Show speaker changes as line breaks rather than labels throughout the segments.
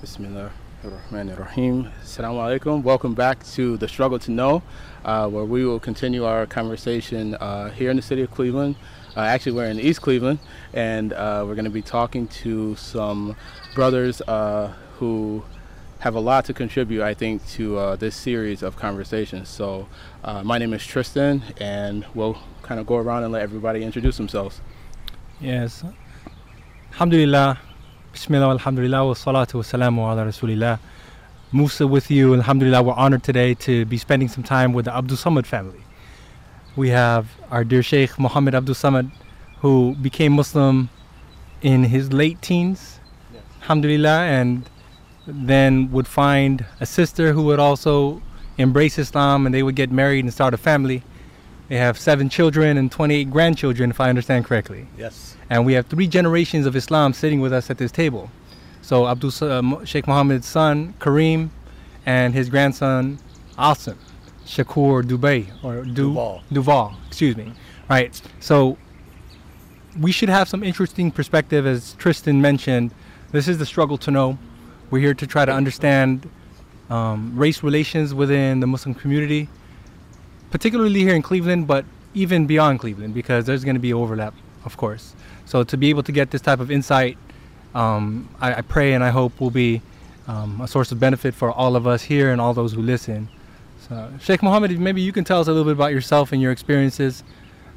Bismillah ar-Rahman ar-Rahim. Assalamu alaikum. Welcome back to The Struggle to Know, uh, where we will continue our conversation uh, here in the city of Cleveland. Uh, actually, we're in East Cleveland, and uh, we're going to be talking to some brothers uh, who have a lot to contribute, I think, to uh, this series of conversations. So, my name is Tristan, and we'll kind of go around and let everybody introduce themselves.
Yes. Alhamdulillah. Bismillah, alhamdulillah, wa salatu wa salamu ala rasulillah. Musa with you, alhamdulillah, we're honored today to be spending some time with the Abdul Samad family. We have our dear Sheikh Muhammad Abdul Samad, who became Muslim in his late teens, yes. alhamdulillah, and then would find a sister who would also embrace Islam and they would get married and start a family. They have seven children and 28 grandchildren, if I understand correctly.
Yes.
And we have three generations of Islam sitting with us at this table. So Abdul uh, Sheikh Muhammad's son, Karim, and his grandson, Asim, Shakur Dubai, or du-
Duval.
Duval, excuse me. Right. So we should have some interesting perspective, as Tristan mentioned. This is the struggle to know. We're here to try to understand um, race relations within the Muslim community particularly here in Cleveland, but even beyond Cleveland, because there's going to be overlap, of course. So to be able to get this type of insight, um, I, I, pray and I hope will be um, a source of benefit for all of us here and all those who listen. So, Sheikh Mohammed, maybe you can tell us a little bit about yourself and your experiences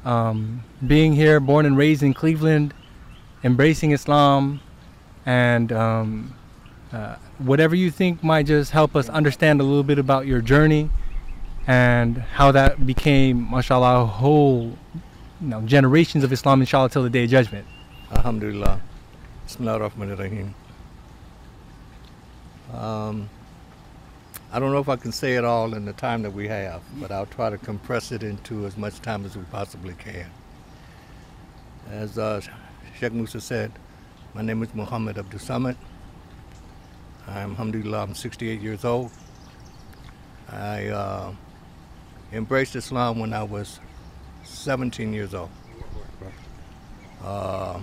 um, being here, born and raised in Cleveland, embracing Islam, and um, uh, whatever you think might just help us understand a little bit about your journey and how that became, mashallah, whole you know, generations of Islam, inshallah, till the day of judgment.
Alhamdulillah. Bismillah ar-Rahman rahim um, I don't know if I can say it all in the time that we have, but I'll try to compress it into as much time as we possibly can. As uh, Sheikh Musa said, my name is Muhammad Abdul Samad. I'm, alhamdulillah, I'm 68 years old. I uh, embraced Islam when I was 17 years old. Uh,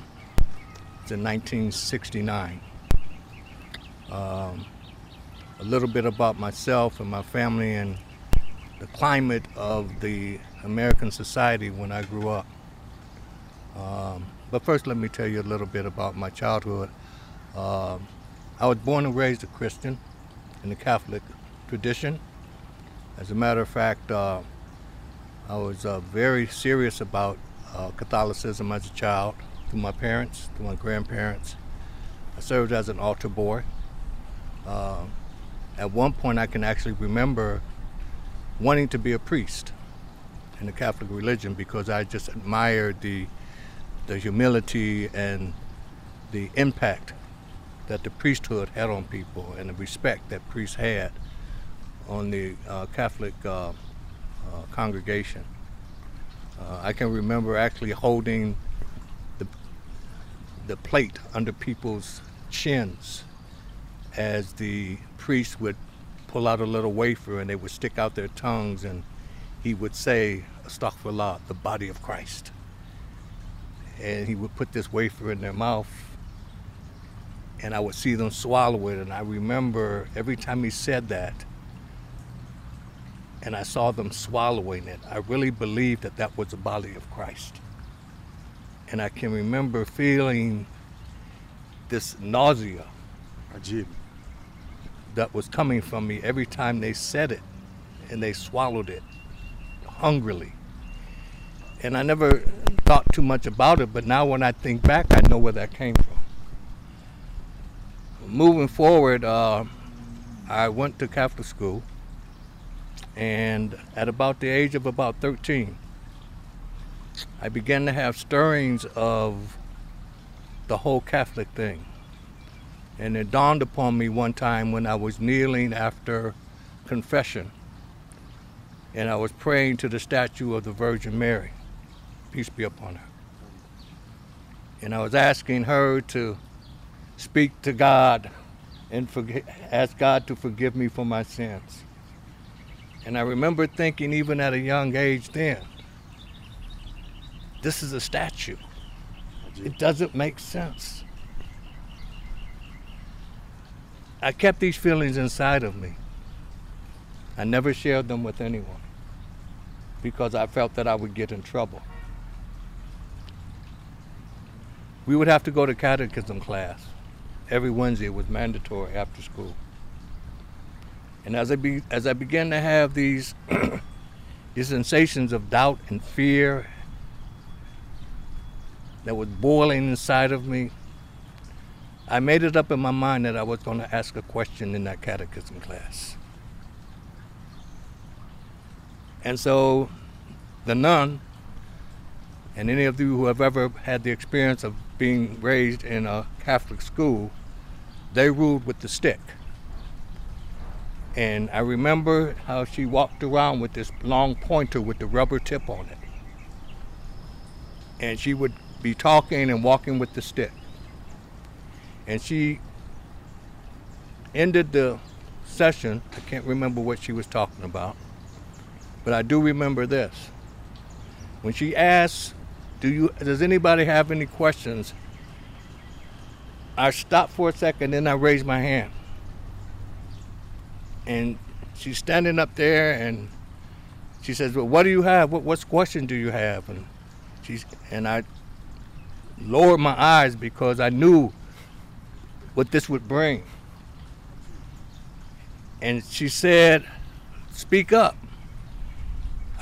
it's in 1969. Um, a little bit about myself and my family and the climate of the American society when I grew up. Um, but first, let me tell you a little bit about my childhood. Uh, I was born and raised a Christian in the Catholic tradition. As a matter of fact, uh, I was uh, very serious about uh, Catholicism as a child through my parents, through my grandparents. I served as an altar boy. Uh, at one point, I can actually remember wanting to be a priest in the Catholic religion because I just admired the the humility and the impact that the priesthood had on people and the respect that priests had on the uh, Catholic uh, uh, congregation. Uh, I can remember actually holding the, the plate under people's chins as the priest would pull out a little wafer and they would stick out their tongues and he would say, Astaghfirullah, the body of Christ. And he would put this wafer in their mouth and I would see them swallow it. And I remember every time he said that, and I saw them swallowing it, I really believed that that was the body of Christ. And I can remember feeling this nausea
Ajib.
that was coming from me every time they said it and they swallowed it hungrily. And I never thought too much about it, but now when I think back, I know where that came from. Moving forward, uh, I went to Catholic school and at about the age of about 13, I began to have stirrings of the whole Catholic thing. And it dawned upon me one time when I was kneeling after confession and I was praying to the statue of the Virgin Mary, peace be upon her. And I was asking her to speak to God and forget, ask God to forgive me for my sins. And I remember thinking, even at a young age then, this is a statue. It doesn't make sense. I kept these feelings inside of me. I never shared them with anyone because I felt that I would get in trouble. We would have to go to catechism class every Wednesday. It was mandatory after school. And as I, be, as I began to have these, these sensations of doubt and fear that was boiling inside of me, I made it up in my mind that I was going to ask a question in that catechism class. And so the nun, and any of you who have ever had the experience of being raised in a Catholic school, they ruled with the stick. And I remember how she walked around with this long pointer with the rubber tip on it. And she would be talking and walking with the stick. And she ended the session, I can't remember what she was talking about, but I do remember this. When she asked, do you, does anybody have any questions? I stopped for a second, then I raised my hand and she's standing up there and she says, "Well, what do you have? What what question do you have?" And she's and I lowered my eyes because I knew what this would bring. And she said, "Speak up."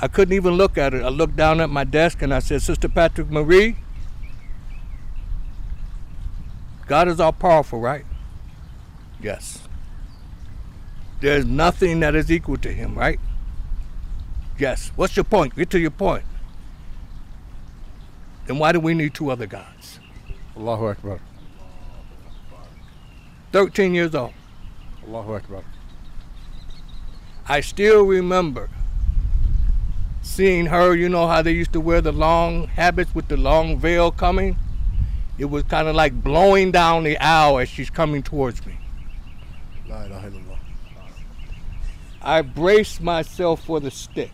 I couldn't even look at her. I looked down at my desk and I said, "Sister Patrick Marie, God is all powerful, right?" Yes. There's nothing that is equal to him, right? Yes. What's your point? Get to your point. Then why do we need two other gods?
Allahu Akbar.
13 years old.
Allahu Akbar.
I still remember seeing her, you know how they used to wear the long habits with the long veil coming? It was kind of like blowing down the aisle as she's coming towards me. I braced myself for the stick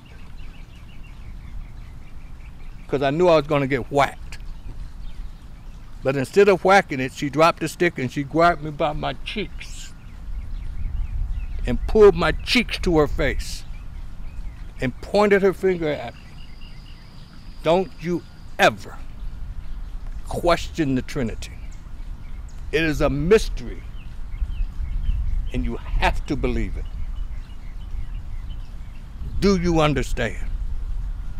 because I knew I was going to get whacked. But instead of whacking it, she dropped the stick and she grabbed me by my cheeks and pulled my cheeks to her face and pointed her finger at me. Don't you ever question the Trinity. It is a mystery, and you have to believe it. Do you understand?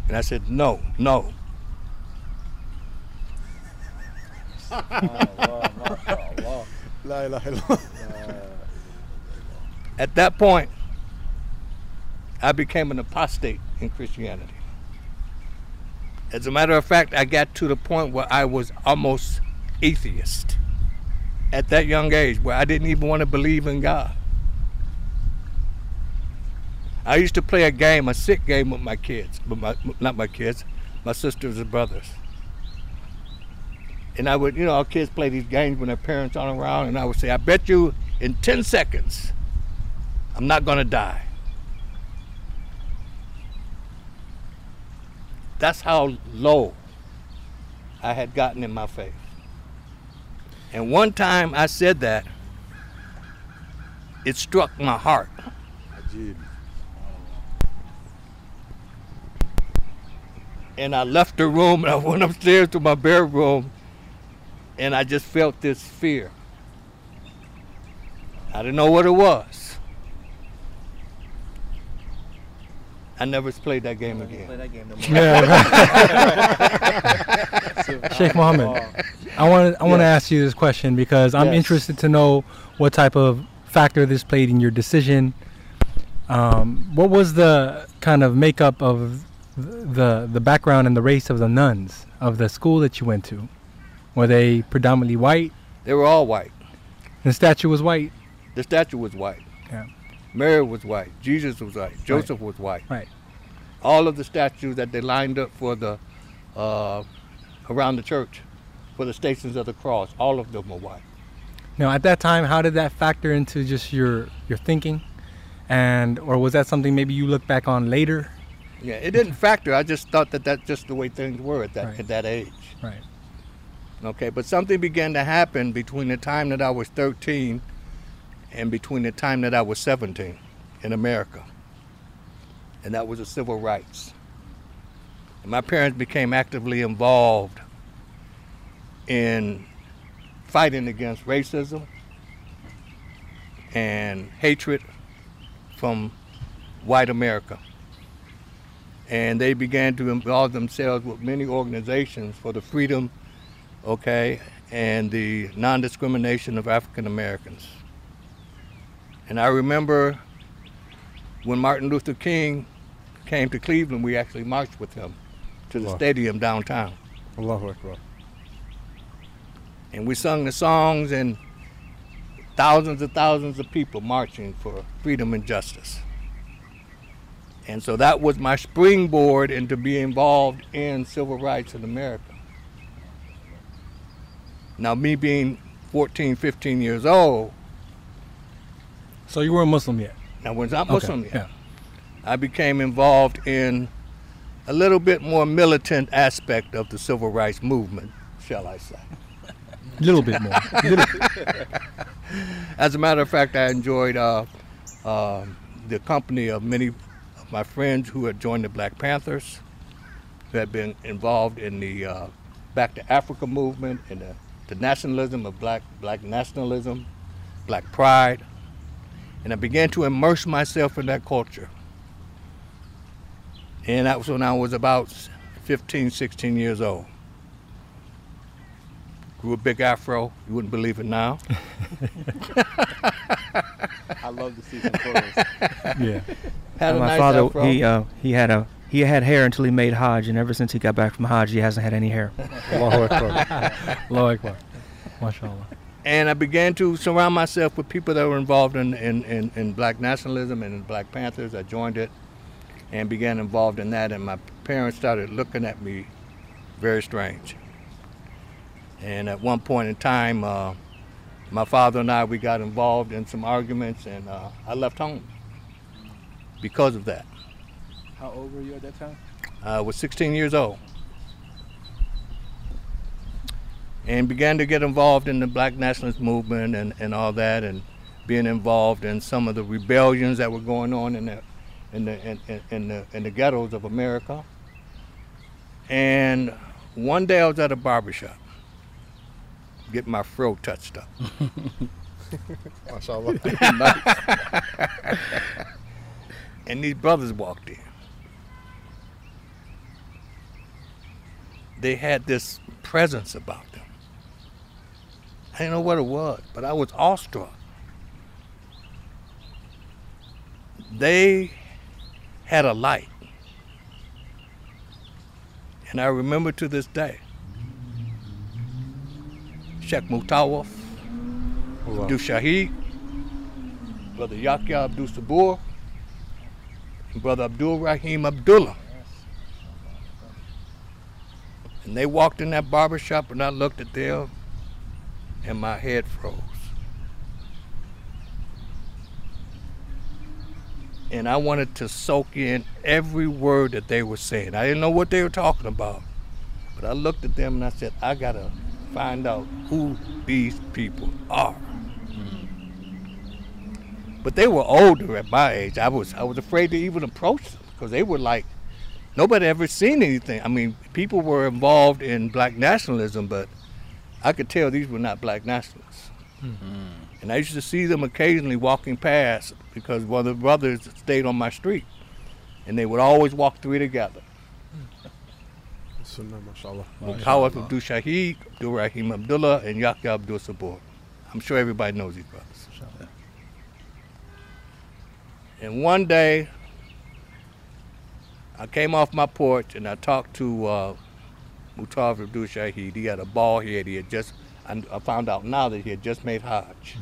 And I said, No, no. At that point, I became an apostate in Christianity. As a matter of fact, I got to the point where I was almost atheist at that young age, where I didn't even want to believe in God. I used to play a game, a sick game with my kids, but my, not my kids, my sisters and brothers. And I would, you know, our kids play these games when their parents aren't around, and I would say, I bet you in 10 seconds, I'm not to die. That's how low I had gotten in my faith. And one time I said that, it struck my heart. And I left the room and I went upstairs to my bedroom and I just felt this fear. I didn't know what it was. I never played that game again.
Play that game no more.
Yeah. Sheikh Mohammed, I want to I want to
Yes.
ask you this question because I'm
Yes.
interested to know what type of factor this played in your decision. Um, what was the kind of makeup of the the background and the race of the nuns of the school that you went to? Were they predominantly white?
They were all white.
The statue was white.
The statue was white.
Yeah.
Mary was white. Jesus was white. Joseph was white.
Right.
All of the statues that they lined up for the uh, around the church for the stations of the cross, all of them were white.
Now, at that time, how did that factor into just your your thinking, and or was that something maybe you look back on later?
Yeah, it didn't factor. I just thought that that's just the way things were at that
Right.
at that age.
Right.
Okay, but something began to happen between the time that I was 13 and between the time that I was 17 in America. And that was the civil rights. And my parents became actively involved in fighting against racism and hatred from white America. And they began to involve themselves with many organizations for the freedom, okay, and the non discrimination of African Americans. And I remember when Martin Luther King came to Cleveland, we actually marched with him to the
Wow.
stadium downtown.
Allahu Akbar.
And we sung the songs, and thousands and thousands of people marching for freedom and justice. And so that was my springboard into being involved in civil rights in America. Now, me being 14, 15 years old,
So you weren't Muslim yet?
now was not
Okay,
Muslim yet.
Yeah.
I became involved in a little bit more militant aspect of the civil rights movement, shall I say.
A little bit more. Little-
As a matter of fact, I enjoyed uh, uh, the company of many my friends who had joined the Black Panthers, who had been involved in the uh, Back to Africa movement and the, the nationalism of black black nationalism, black pride, and I began to immerse myself in that culture. And that was when I was about 15, 16 years old. Grew a big afro. You wouldn't believe it now.
I love to see some photos.
yeah.
Had a
my
nice
father,
afro.
he uh, he had a he had hair until he made Hajj, and ever since he got back from Hajj, he hasn't had any hair.
Allahu Akbar.
Allahu Akbar. MashaAllah.
and I began to surround myself with people that were involved in, in, in, in black nationalism and in Black Panthers. I joined it and began involved in that, and my parents started looking at me very strange. And at one point in time, uh, my father and I, we got involved in some arguments, and uh, I left home because of that.
How old were you at that time?
I was 16 years old and began to get involved in the black nationalist movement and, and all that and being involved in some of the rebellions that were going on in the in the in, in, in the in the ghettos of America. And one day I was at a barbershop getting my fro touched up. And these brothers walked in. They had this presence about them. I didn't know what it was, but I was awestruck. They had a light. And I remember to this day, Sheikh Mutawaf,
Allah.
Abdul Shahid, Brother Yahya Abdul Sabur, and Brother Abdul Rahim Abdullah. And they walked in that barber shop and I looked at them and my head froze. And I wanted to soak in every word that they were saying. I didn't know what they were talking about. But I looked at them and I said, I gotta find out who these people are. But they were older at my age. I was I was afraid to even approach them because they were like nobody ever seen anything. I mean, people were involved in black nationalism, but I could tell these were not black nationalists. Mm-hmm. And I used to see them occasionally walking past because one of the brothers stayed on my street, and they would always walk three together.
Sunnah, MashaAllah.
Kawaf Abdul Shahid, Abdul Rahim Abdullah, and Yahya Abdul Sabur. I'm sure everybody knows these brothers. And one day, I came off my porch and I talked to uh, Mutawaf Abdul Shahid. He had a ball head. He had just, I I found out now that he had just made Hajj.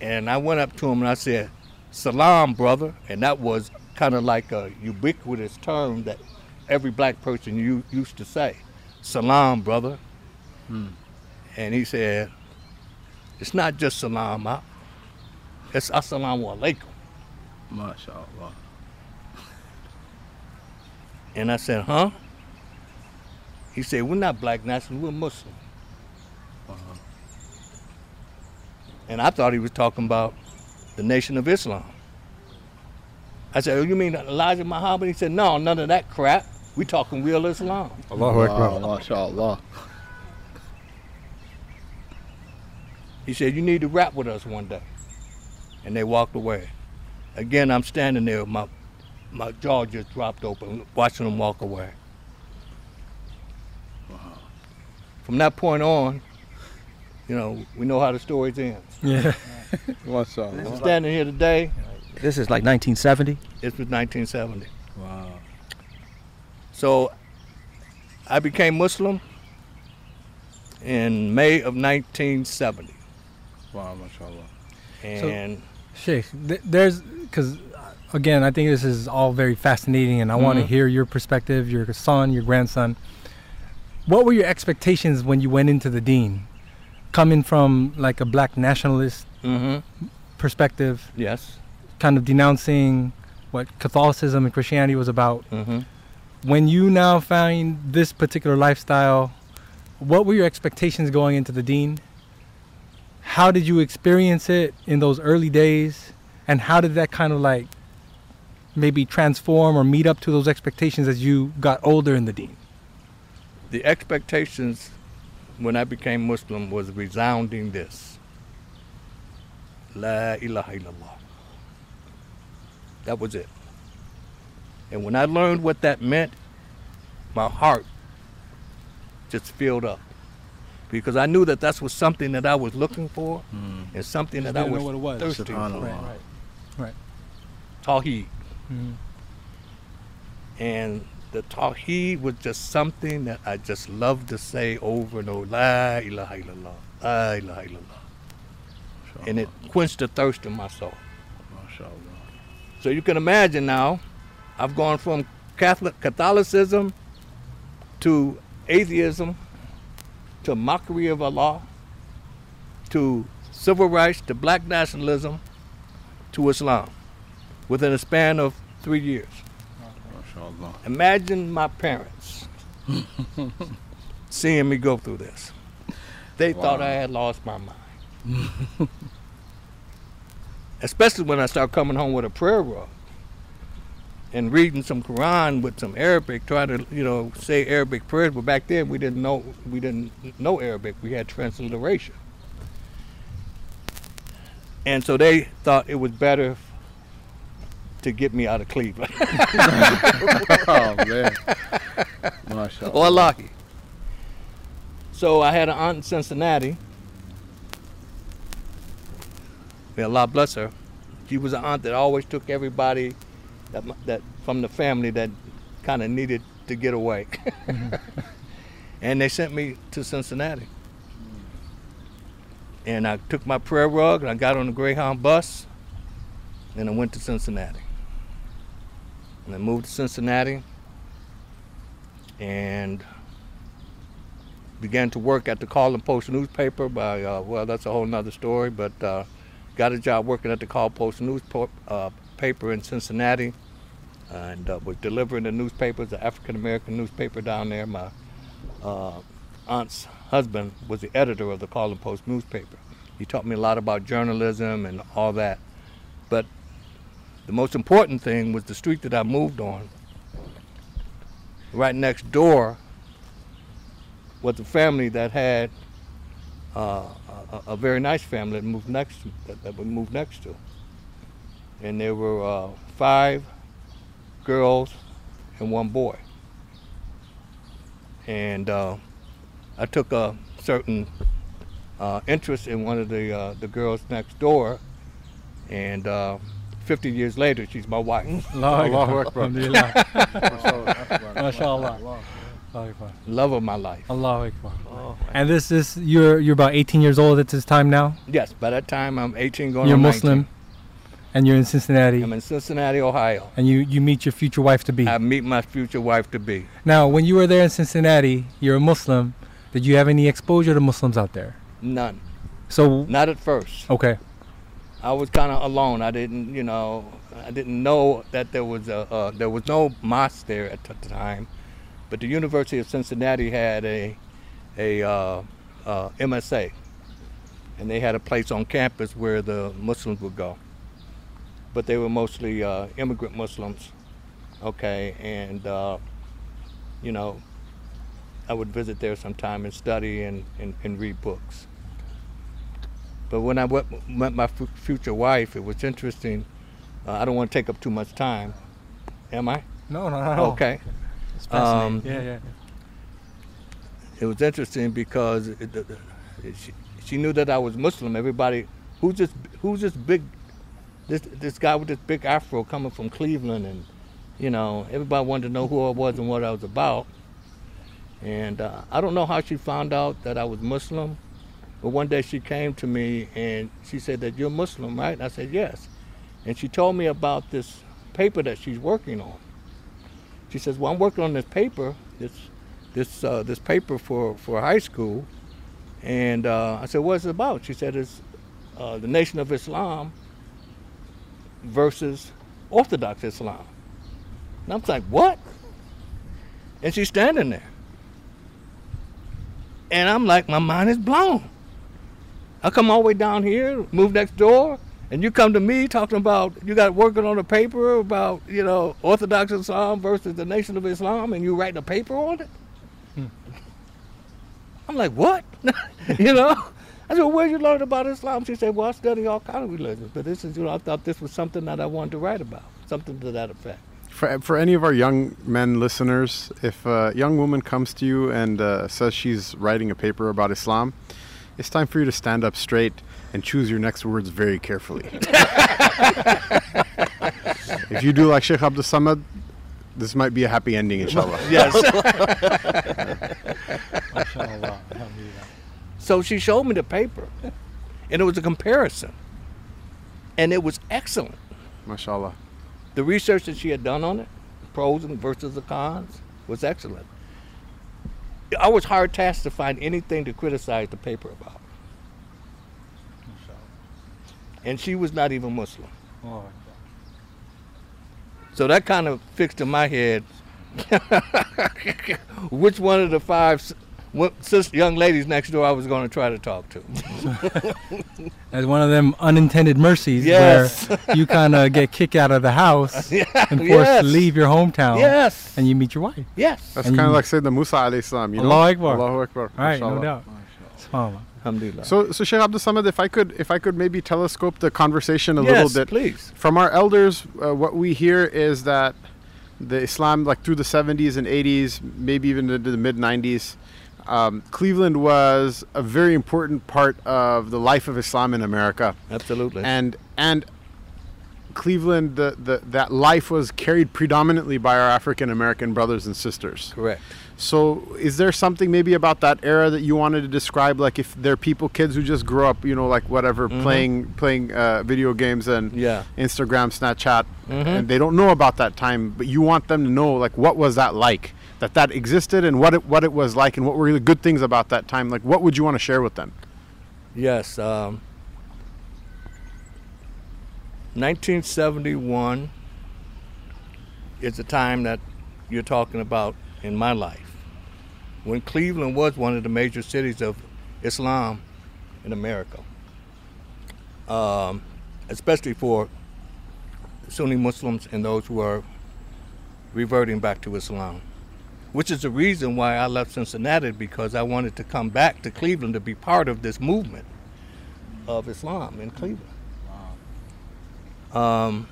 And I went up to him and I said, Salam, brother. And that was kind of like a ubiquitous term that every black person u- used to say. Salam, brother. And he said, It's not just salam, ah. it's assalamu alaikum.
MashaAllah.
And I said, Huh? He said, We're not black nationalists, we're Muslim. And I thought he was talking about the Nation of Islam. I said, oh, you mean Elijah Muhammad? He said, no, none of that crap. We talking real Islam.
Allahu Akbar.
Wow, mashallah.
He said, you need to rap with us one day. And they walked away. Again, I'm standing there, my, my jaw just dropped open, watching them walk away. From that point on, you know, we know how the story ends.
Yeah.
Mashallah.
Standing here today,
This is like 1970.
it was 1970.
Wow.
So I became Muslim in May of 1970.
Wow, mashallah.
And
Sheikh, th- there's because again, I think this is all very fascinating, and I want to hear your perspective, your son, your grandson. What were your expectations when you went into the Din, coming from like a black nationalist
Mhm.
perspective,
yes.
Kind of denouncing what Catholicism and Christianity was about?
hmm
When you now find this particular lifestyle, what were your expectations going into the Din? How did you experience it in those early days? And how did that kind of like maybe transform or meet up to those expectations as you got older in the Din?
The expectations when I became Muslim was resounding this. La ilaha illallah. That was it. And when I learned what that meant, my heart just filled up. Because I knew that that was something that I was looking for and something that I
didn't
was,
know what it was.
thirsty
Subhanallah.
for. Tawheed.
Mhm.
And the Tawheed was just something that I just loved to say over and over. La ilaha illallah. La ilaha illallah. And it quenched the thirst in my soul. So you can imagine now, I've gone from Catholic Catholicism to atheism to mockery of Allah to civil rights to black nationalism to Islam within a span of three years. Imagine my parents seeing me go through this. They thought I had lost my mind. Especially when I start coming home with a prayer rug and reading some Quran with some Arabic, trying to, you know, say Arabic prayers. But back then we didn't know we didn't know Arabic. We had transliteration. And so they thought it was better to get me out of Cleveland.
oh man. Mashallah.
or lucky. So I had an aunt in Cincinnati. May Allah bless her. She was an aunt that always took everybody that that from the family that kind of needed to get away. and they sent me to Cincinnati. And I took my prayer rug and I got on the Greyhound bus and I went to Cincinnati. And I moved to Cincinnati and began to work at the Call and Post newspaper by, uh, well, that's a whole nother story, but uh, got a job working at the Call Post newspaper uh, in Cincinnati and uh, was delivering the newspapers, the African American newspaper down there. My uh, aunt's husband was the editor of the Call and Post newspaper. He taught me a lot about journalism and all that. But the most important thing was the street that I moved on right next door was a family that had uh, a, a very nice family that moved next that, that we moved next to, and there were uh, five girls and one boy. And uh, I took a certain uh, interest in one of the uh, the girls next door, and uh, 50 years later, she's my wife.
Allahu Akbar.
Alhamdulillah.
Mashallah.
Mashallah. Akbar.
Love of my life.
Allahu Akbar. And this is you're you're about 18 years old at this time now.
Yes, by that time I'm 18 going
you're
on 19.
Muslim, and you're in Cincinnati,
I'm in Cincinnati, Ohio.
and you you meet your future wife to be.
I meet my future wife to be.
Now, when you were there in Cincinnati, you're a Muslim. Did you have any exposure to Muslims out there?
None.
So
Not at first.
okay,
I was kind of alone. I didn't, you know, I didn't know that there was a uh, there was no mosque there at the time, but the University of Cincinnati had a a uh, uh, MSA, and they had a place on campus where the Muslims would go. But they were mostly uh, immigrant Muslims, okay, and uh, you know, I would visit there sometime and study and, and, and read books. But when I went, met my fu- future wife, it was interesting. Uh, I don't want to take up too much time. Am I?
No, no, no. no.
Okay.
It's fascinating.
Um,
yeah, yeah.
it was interesting because it, she, she knew that I was Muslim. Everybody, who's this? Who's this big? This this guy with this big afro coming from Cleveland, and you know, everybody wanted to know who I was and what I was about. And uh, I don't know how she found out that I was Muslim, but one day she came to me and she said that you're Muslim, right? And I said yes. And she told me about this paper that she's working on. She says, "Well, I'm working on this paper, this this uh, this paper for for high school." And uh, I said, "What's it about?" She said, "It's uh, the Nation of Islam versus Orthodox Islam." And I'm like, "What?" And she's standing there, and I'm like, my mind is blown. I come all the way down here, move next door, and you come to me talking about you got working on a paper about you know Orthodox Islam versus the Nation of Islam, and you writing a paper on it. I'm like, what? you know? I said, well, where you learn about Islam? She said, well, I study all kind of religions, but this is, you know, I thought this was something that I wanted to write about, something to that effect.
For, for any of our young men listeners, if a young woman comes to you and uh, says she's writing a paper about Islam, it's time for you to stand up straight and choose your next words very carefully. if you do like Sheikh Abdul Samad, this might be a happy ending, inshallah.
Yes.
MashaAllah.
So she showed me the paper, and it was a comparison, and it was excellent.
MashaAllah.
The research that she had done on it, pros and versus the cons, was excellent. I was hard tasked to find anything to criticize the paper about. And she was not even Muslim. So that kind of fixed in my head which one of the five s- young ladies next door I was going to try to talk to.
As one of them unintended mercies
Yes.
where you kind of get kicked out of the house
Yeah,
and forced
yes.
to leave your hometown
Yes.
and you meet your wife.
yes.
That's kind of
you-
like Sayyidina Musa alayhi salam, you know?
Allahu Akbar.
Allahu Akbar.
All right, no doubt. SubhanAllah.
Alhamdulillah.
So, so Sheikh Abdul Samad, if I could, if I could maybe telescope the conversation a
yes,
little bit, Yes,
please.
from our elders, uh, what we hear is that the Islam, like through the 70s and 80s, maybe even into the mid 90s, um, Cleveland was a very important part of the life of Islam in America,
Absolutely.
and and Cleveland, the, the that life was carried predominantly by our African American brothers and sisters.
Correct.
So, is there something maybe about that era that you wanted to describe? Like, if there are people, kids who just grew up, you know, like whatever,
Mhm.
playing playing uh, video games and
Yeah.
Instagram, Snapchat,
Mhm.
and they don't know about that time, but you want them to know, like, what was that like? That that existed, and what it what it was like, and what were the good things about that time? Like, what would you want to share with them?
Yes. Um, 1971 is the time that you're talking about in my life. When Cleveland was one of the major cities of Islam in America, um, especially for Sunni Muslims and those who are reverting back to Islam. Which is the reason why I left Cincinnati because I wanted to come back to Cleveland to be part of this movement of Islam in Cleveland. Um,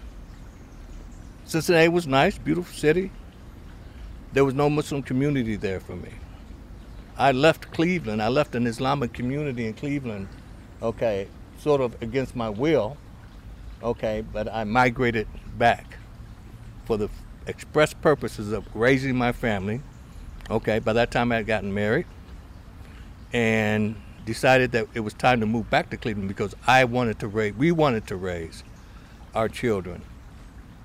Cincinnati was nice, beautiful city. There was no Muslim community there for me. I left Cleveland. I left an Islamic community in Cleveland, okay, sort of against my will, okay, but I migrated back for the express purposes of raising my family. Okay, by that time I had gotten married and decided that it was time to move back to Cleveland because I wanted to raise, we wanted to raise our children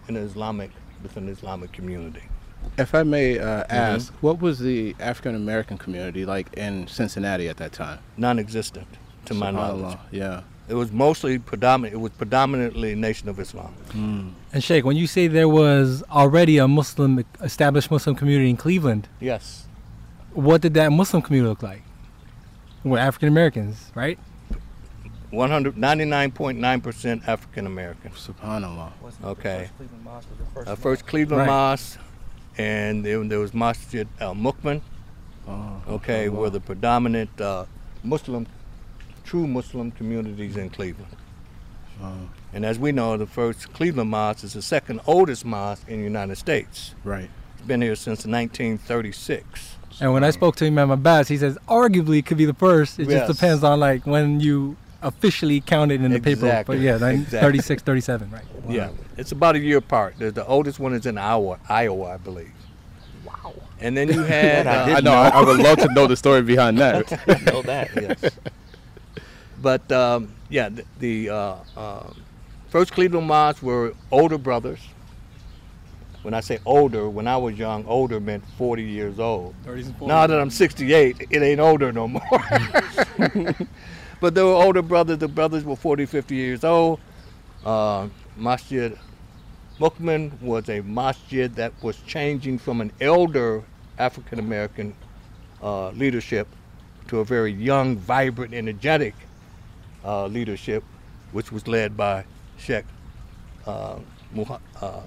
in an Islamic, within the Islamic community.
If I may uh,
Mm-hmm.
ask, what was the African American community like in Cincinnati at that time?
Non-existent, to my knowledge.
Yeah.
It was mostly predominant. It was predominantly Nation of Islam.
And Sheikh, when you say there was already a Muslim, established Muslim community in Cleveland,
Yes.
what did that Muslim community look like? Were African Americans, right?
100, 99.9% African American.
Subhanallah.
Okay. Uh, first Cleveland
Right.
Mosque, and then there was Masjid Al Mukman.
Oh,
Okay, were the predominant uh, Muslim, true Muslim communities in Cleveland.
Wow.
And as we know, the first Cleveland Mosque is the second oldest mosque in the United States.
Right.
It's been here since 1936.
And when I spoke to him at my Abbas, he says arguably it could be the first. It
Yes.
just depends on like when you officially count it in the paper. But yeah, nine-
Exactly.
36, 37, right.
Yeah, it's about a year apart. The, the oldest one is in Iowa, Iowa, I believe. Wow. And then you had,
That I
uh,
I know. I, I would love to know the story behind that.
know that.
yes. But um, yeah, the, the uh, uh, first Cleveland Mosque were older brothers. When I say older, when I was young, older meant 40 years old.
30s and 40s.
Now that I'm 68, it ain't older no more. but they were older brothers. The brothers were 40, 50 years old. Uh, Masjid Mukman was a masjid that was changing from an elder African American uh, leadership to a very young, vibrant, energetic uh, leadership, which was led by Sheikh uh, Muha- uh,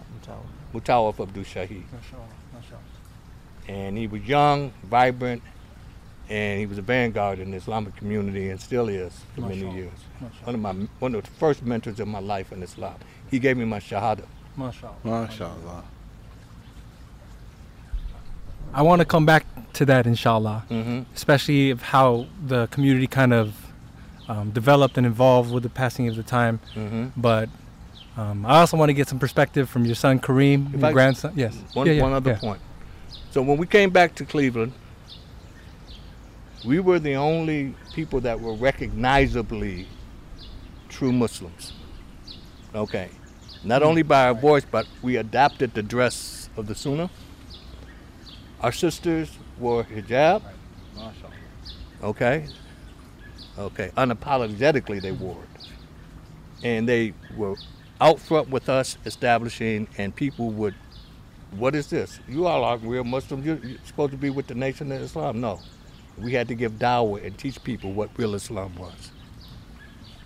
Mutawaf Abdul Shahid and he was young, vibrant, and he was a vanguard in the Islamic community and still is for many
Mashallah.
years. One of my one of the first mentors of my life in Islam. He gave me my shahada.
Mashallah.
MashaAllah.
I want to come back to that, inshallah,
Mm-hmm.
especially of how the community kind of um, developed and evolved with the passing of the time.
Mm-hmm.
But um, I also want to get some perspective from your son Karim,
If
your
I-
grandson. Yes.
One,
Yeah, yeah,
one other
yeah.
point. So when we came back to Cleveland, we were the only people that were recognizably true Muslims. Okay. Not only by our voice, but we adapted the dress of the Sunnah. Our sisters wore hijab. Okay. Okay. Unapologetically, they wore it. And they were out front with us establishing, and people would what is this? You all are real Muslims. You're, you're supposed to be with the Nation of Islam. No. We had to give dawah and teach people what real Islam was.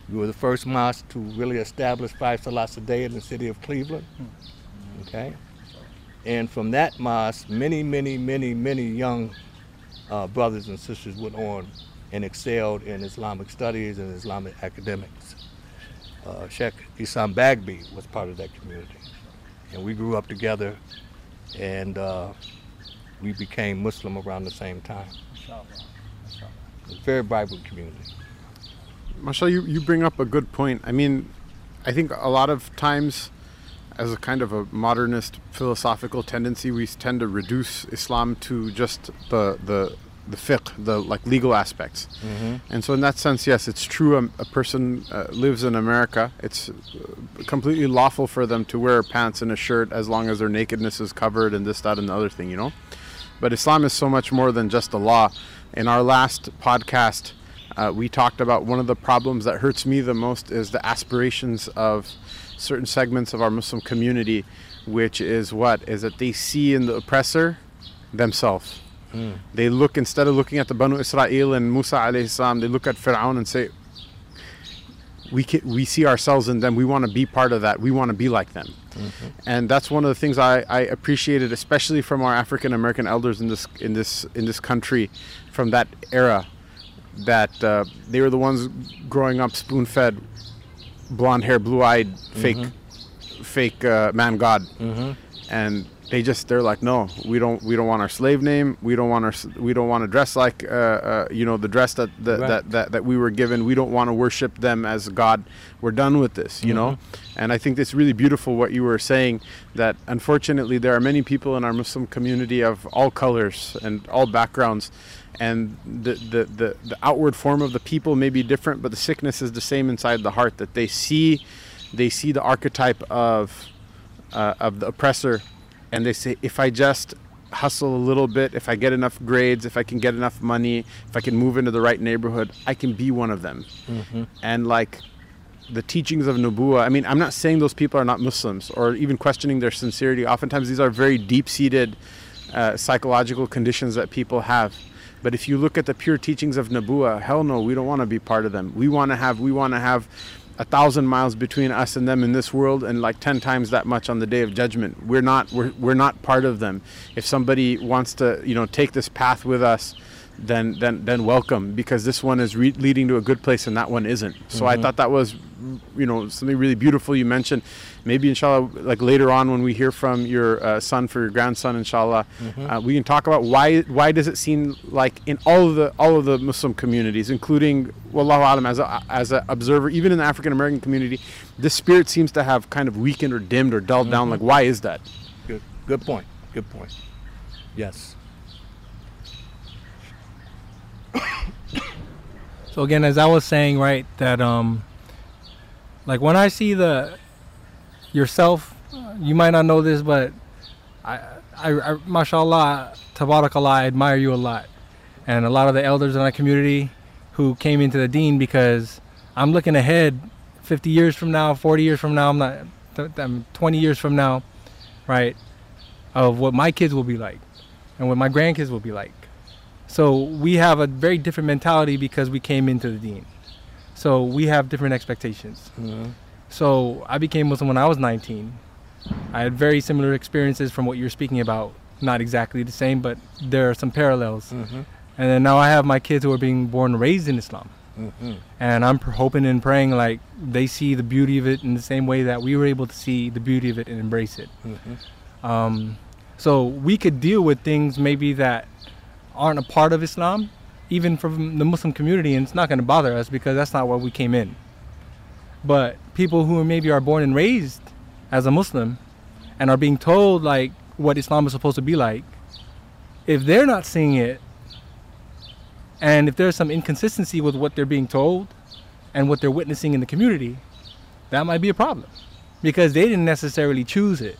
We were the first mosque to really establish five salats a day in the city of Cleveland. Okay? And from that mosque, many, many, many, many young uh, brothers and sisters went on and excelled in Islamic studies and Islamic academics. Uh, Sheikh Ihsan Bagby was part of that community. And we grew up together and uh, we became Muslim around the same time. It's a very vibrant community.
Mashallah, you, you bring up a good point. I mean, I think a lot of times, as a kind of a modernist philosophical tendency, we tend to reduce Islam to just the the the fiqh, the like legal aspects. And so, in that sense, yes, it's true. A, a person uh, lives in America. It's uh, completely lawful for them to wear pants and a shirt as long as their nakedness is covered and this, that, and the other thing. You know. But Islam is so much more than just a law. In our last podcast, uh, we talked about one of the problems that hurts me the most is the aspirations of certain segments of our Muslim community, which is what? Is that they see in the oppressor themselves. They look, instead of looking at the Banu Israel and Musa alayhi salam, they look at Fir'aun and say, we, can, we see ourselves in them. We want to be part of that. We want to be like them. And that's one of the things I, I appreciated, especially from our African American elders in this in this in this country, from that era, that uh, they were the ones growing up spoon fed, blonde hair, blue eyed, fake, fake uh, man god, and they just they're like, no, we don't we don't want our slave name, we don't want our we don't want to dress like uh, uh, you know the dress that that,
Right.
that that that we were given. We don't want to worship them as God. We're done with this, you know. And I think it's really beautiful what you were saying that unfortunately there are many people in our Muslim community of all colors and all backgrounds and the, the, the, the outward form of the people may be different but the sickness is the same inside the heart that they see they see the archetype of uh, of the oppressor and they say if I just hustle a little bit if I get enough grades if I can get enough money if I can move into the right neighborhood I can be one of them and like the teachings of Nubuwa. I mean, I'm not saying those people are not Muslims or even questioning their sincerity. Oftentimes, these are very deep seated uh, psychological conditions that people have. But if you look at the pure teachings of Nabuwa, hell no, we don't want to be part of them. We want to have we want to have a thousand miles between us and them in this world and like 10 times that much on the day of judgment. We're not we're, we're not part of them. If somebody wants to you know take this path with us then then then welcome because this one is re- leading to a good place and that one isn't so i thought that was you know something really beautiful you mentioned maybe inshallah like later on when we hear from your uh, son for your grandson inshallah uh, we can talk about why why does it seem like in all of the all of the muslim communities including wallahu alam as a as an observer even in the african american community this spirit seems to have kind of weakened or dimmed or dulled down like why is that
Good, good point. Good point. Yes.
So again, as I was saying, right, that um, like when I see the yourself, you might not know this, but I, I, I mashallah, tabarakallah, I admire you a lot, and a lot of the elders in our community who came into the deen because I'm looking ahead, 50 years from now, 40 years from now, I'm not, I'm 20 years from now, right, of what my kids will be like, and what my grandkids will be like. So we have a very different mentality because we came into the deen. So we have different expectations. So I became Muslim when I was 19. I had very similar experiences from what you're speaking about. Not exactly the same, but there are some parallels.
Mm-hmm.
And then now I have my kids who are being born and raised in Islam.
Mm-hmm.
And I'm hoping and praying like they see the beauty of it in the same way that we were able to see the beauty of it and embrace it.
Mm-hmm.
Um, so we could deal with things maybe that aren't a part of Islam, even from the Muslim community, and it's not going to bother us because that's not where we came in. But people who maybe are born and raised as a Muslim and are being told like what Islam is supposed to be like, if they're not seeing it, and if there's some inconsistency with what they're being told and what they're witnessing in the community, that might be a problem because they didn't necessarily choose it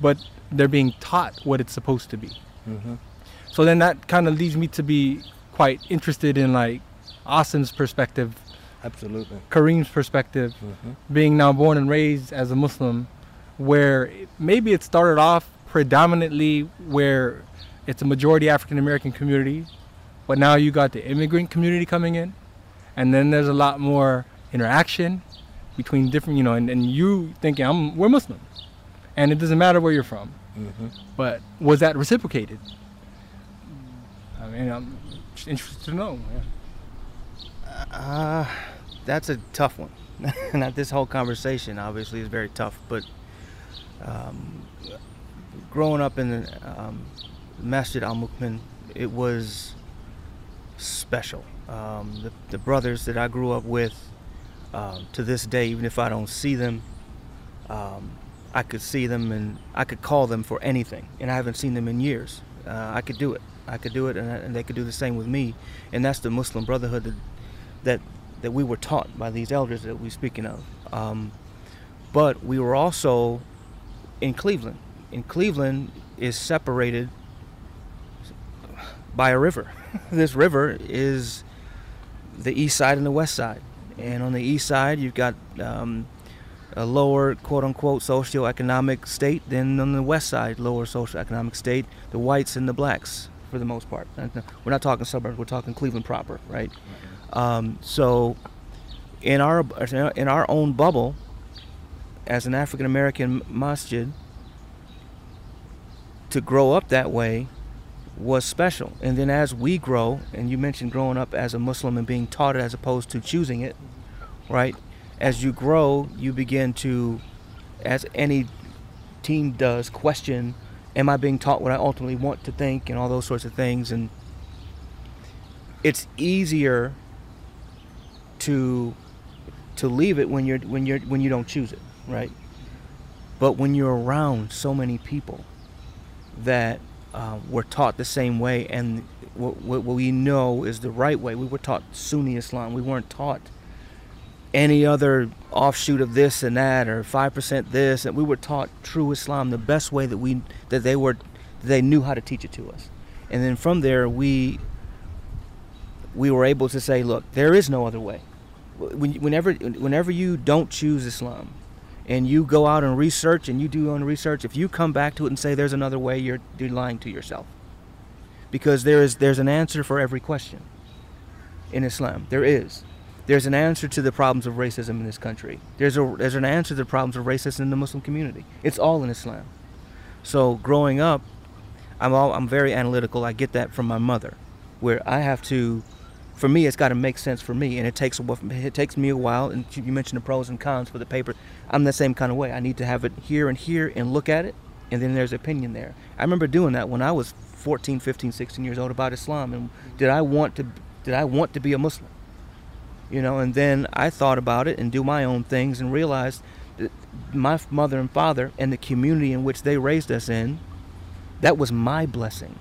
but they're being taught what it's supposed to be.
Mhm.
So then that kind of leads me to be quite interested in like Asim's perspective,
Absolutely.
Karim's perspective,
Mhm.
being now born and raised as a Muslim, where maybe it started off predominantly where it's a majority African American community, but now you got the immigrant community coming in, and then there's a lot more interaction between different, you know, and, and you thinking I'm we're Muslim, and it doesn't matter where you're from,
Mhm.
but was that reciprocated? I mean, I'm interested to know. Yeah.
Uh, that's a tough one. Not this whole conversation, obviously, is very tough. But um, growing up in the um, Masjid Al Mukmin, it was special. Um, the, the brothers that I grew up with, um, to this day, even if I don't see them, um, I could see them and I could call them for anything. And I haven't seen them in years. Uh, I could do it. I could do it, and, and they could do the same with me. And that's the Muslim Brotherhood that that that we were taught by these elders that we're speaking of. Um, but we were also in Cleveland. In Cleveland is separated by a river. this river is the east side and the west side. And on the east side, you've got um, a lower quote unquote socioeconomic state. than on the west side, lower socioeconomic state, the whites and the blacks for the most part. Uh, We're not talking suburbs, we're talking Cleveland proper, right? Um, so in our in our own bubble, as an African American masjid, to grow up that way was special. And then as we grow, and you mentioned growing up as a Muslim and being taught it as opposed to choosing it, right? As you grow, you begin to, as any team does, question, am I being taught what I ultimately want to think and all those sorts of things. And it's easier to to leave it when you're when you're when you don't choose it, right? But when you're around so many people that uh, were taught the same way, and what, what we know is the right way. We were taught Sunni Islam. We weren't taught any other offshoot of this and that, or five percent this. And we were taught true Islam the best way that we that they were they knew how to teach it to us. And then from there, we we were able to say, look, there is no other way. When, whenever whenever you don't choose Islam, and you go out and research and you do your own research, if you come back to it and say there's another way, you're, you're lying to yourself. because there is there's an answer for every question in Islam. There is. There's an answer to the problems of racism in this country. There's a there's an answer to the problems of racism in the Muslim community. It's all in Islam. So growing up, I'm all I'm very analytical. I get that from my mother, where I have to for me, it's got to make sense for me, and it takes it takes me a while. And you mentioned the pros and cons for the paper. I'm the same kind of way. I need to have it here and here and look at it, and then there's opinion there. I remember doing that when I was 14, 15, 16 years old about Islam, and did I want to did I want to be a Muslim? You know, and then I thought about it and do my own things and realized that my mother and father and the community in which they raised us in, that was my blessing.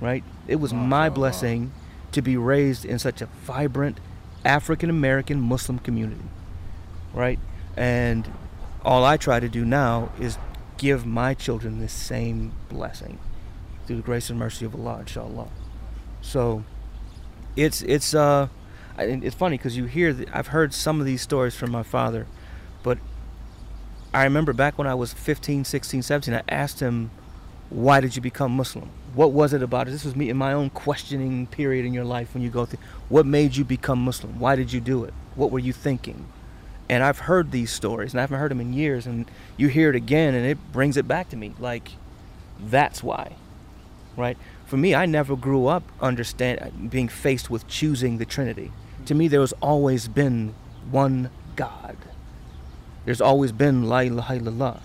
Right? It was my blessing to be raised in such a vibrant African American Muslim community, right? And all I try to do now is give my children this same blessing through the grace and mercy of Allah, inshallah. So it's it's uh it's funny because you hear that I've heard some of these stories from my father, but I remember back when I was 15, 16, 17, I asked him, "Why did you become Muslim?" what was it about it? This was me in my own questioning period in your life when you go through. What made you become Muslim? Why did you do it? What were you thinking? And I've heard these stories, and I haven't heard them in years. And you hear it again, and it brings it back to me. Like, that's why, right? For me, I never grew up understand being faced with choosing the Trinity. To me, there has always been one God. There's always been La ilaha illallah,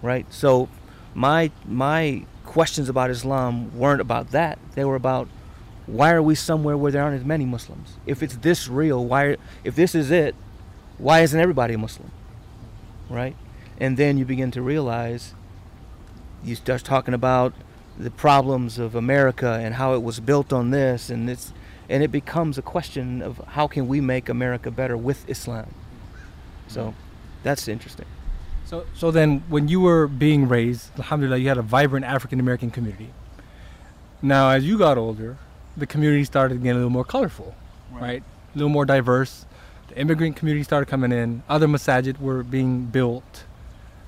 right? So, my my questions about Islam weren't about that. They were about why are we somewhere where there aren't as many Muslims? If it's this real, why? If this is it, why isn't everybody a Muslim? Right? And then you begin to realize you start talking about the problems of America and how it was built on this, and it's and it becomes a question of how can we make America better with Islam. So mm-hmm. that's interesting.
So, so then, when you were being raised, alhamdulillah, you had a vibrant African American community. Now, as you got older, the community started getting a little more colorful, right? right? A little more diverse. The immigrant community started coming in. Other masajid were being built.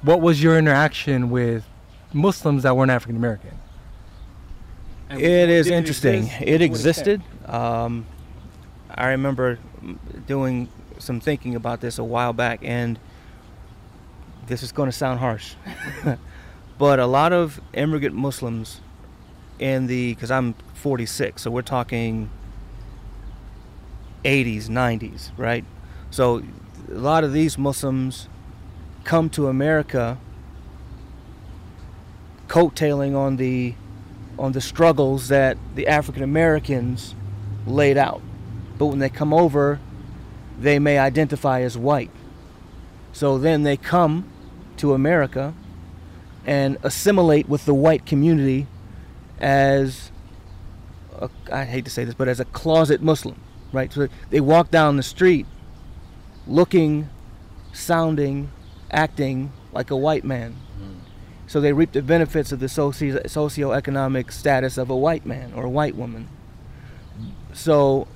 What was your interaction with Muslims that weren't African American?
It is interesting. It, it existed. Um, I remember doing some thinking about this a while back, and this is going to sound harsh, but a lot of immigrant Muslims in the, because I'm 46, so we're talking 80s, 90s, right? So a lot of these Muslims come to America coattailing on the on the struggles that the African Americans laid out. But when they come over, they may identify as white. So then they come to America and assimilate with the white community as a, I hate to say this, but as a closet Muslim, right? So they walk down the street looking, sounding, acting like a white man. Mm. So they reap the benefits of the socio- socioeconomic status of a white man or a white woman. So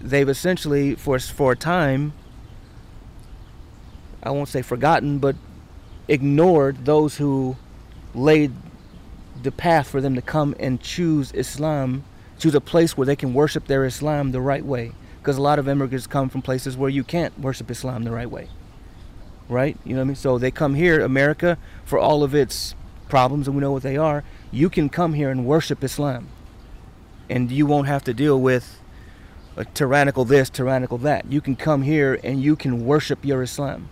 they've essentially, for, for a time, I won't say forgotten, but ignored those who laid the path for them to come and choose Islam, choose a place where they can worship their Islam the right way. Because a lot of immigrants come from places where you can't worship Islam the right way. Right? You know what I mean? So they come here, America, for all of its problems, and we know what they are. You can come here and worship Islam. And you won't have to deal with a tyrannical this, tyrannical that. You can come here and you can worship your Islam.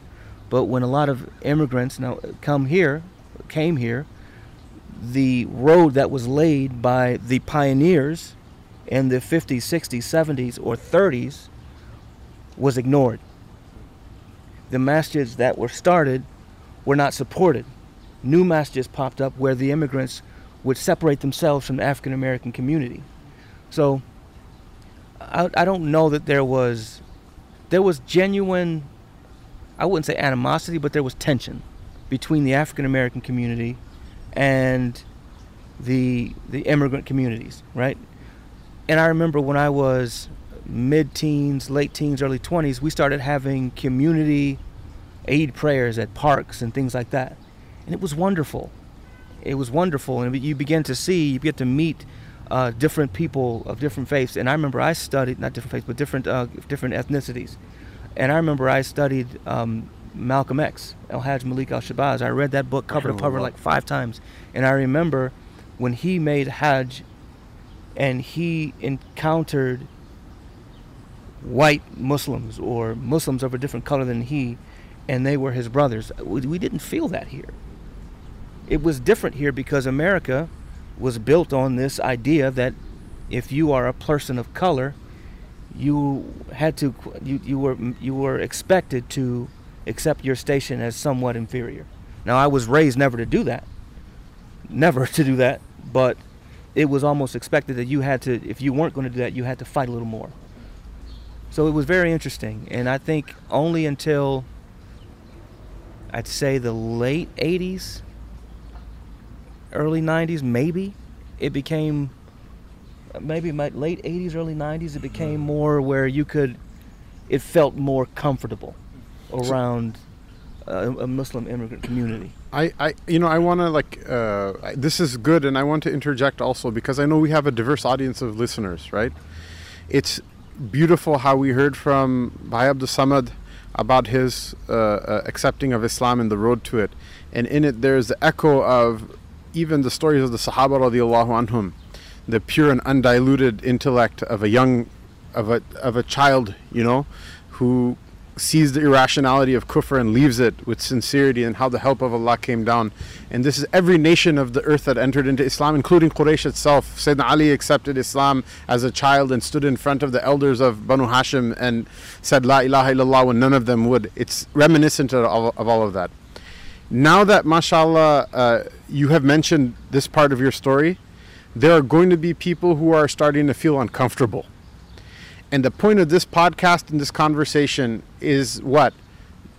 But when a lot of immigrants now come here, came here, the road that was laid by the pioneers in the 50s, 60s, 70s, or 30s was ignored. The masjids that were started were not supported. New masjids popped up where the immigrants would separate themselves from the African American community. So I, I don't know that there was there was genuine I wouldn't say animosity, but there was tension between the African American community and the the immigrant communities, right? And I remember when I was mid-teens, late teens, early 20s, we started having community Eid prayers at parks and things like that. And it was wonderful. It was wonderful and you begin to see, you get to meet uh, different people of different faiths. And I remember I studied not different faiths, but different uh, different ethnicities. And I remember I studied um, Malcolm X, El Hajj Malik Al Shabazz. I read that book cover to cover like five times, and I remember when he made Hajj, and he encountered white Muslims or Muslims of a different color than he, and they were his brothers. We, didn't feel that here. It was different here because America was built on this idea that if you are a person of color, you had to you, you were you were expected to accept your station as somewhat inferior. Now I was raised never to do that. Never to do that, but it was almost expected that you had to if you weren't going to do that, you had to fight a little more. So it was very interesting and I think only until I'd say the late 80s early 90s maybe it became maybe my late 80s early 90s it became more where you could it felt more comfortable around a, a muslim immigrant community.
I, I you know I want to like uh, this is good and I want to interject also because I know we have a diverse audience of listeners right? It's beautiful how we heard from Bhai Abdul Samad about his uh, uh, accepting of Islam and the road to it. And in it there's the echo of even the stories of the Sahaba radiallahu anhum the pure and undiluted intellect of a young of a of a child you know who sees the irrationality of kufr and leaves it with sincerity and how the help of Allah came down. And this is every nation of the earth that entered into Islam, including Quraysh itself. Sayyidina Ali accepted Islam as a child and stood in front of the elders of Banu Hashim and said La ilaha illallah when none of them would. It's reminiscent of all of, all of that. Now that, mashallah, uh, you have mentioned this part of your story, there are going to be people who are starting to feel uncomfortable. And the point of this podcast and this conversation is what?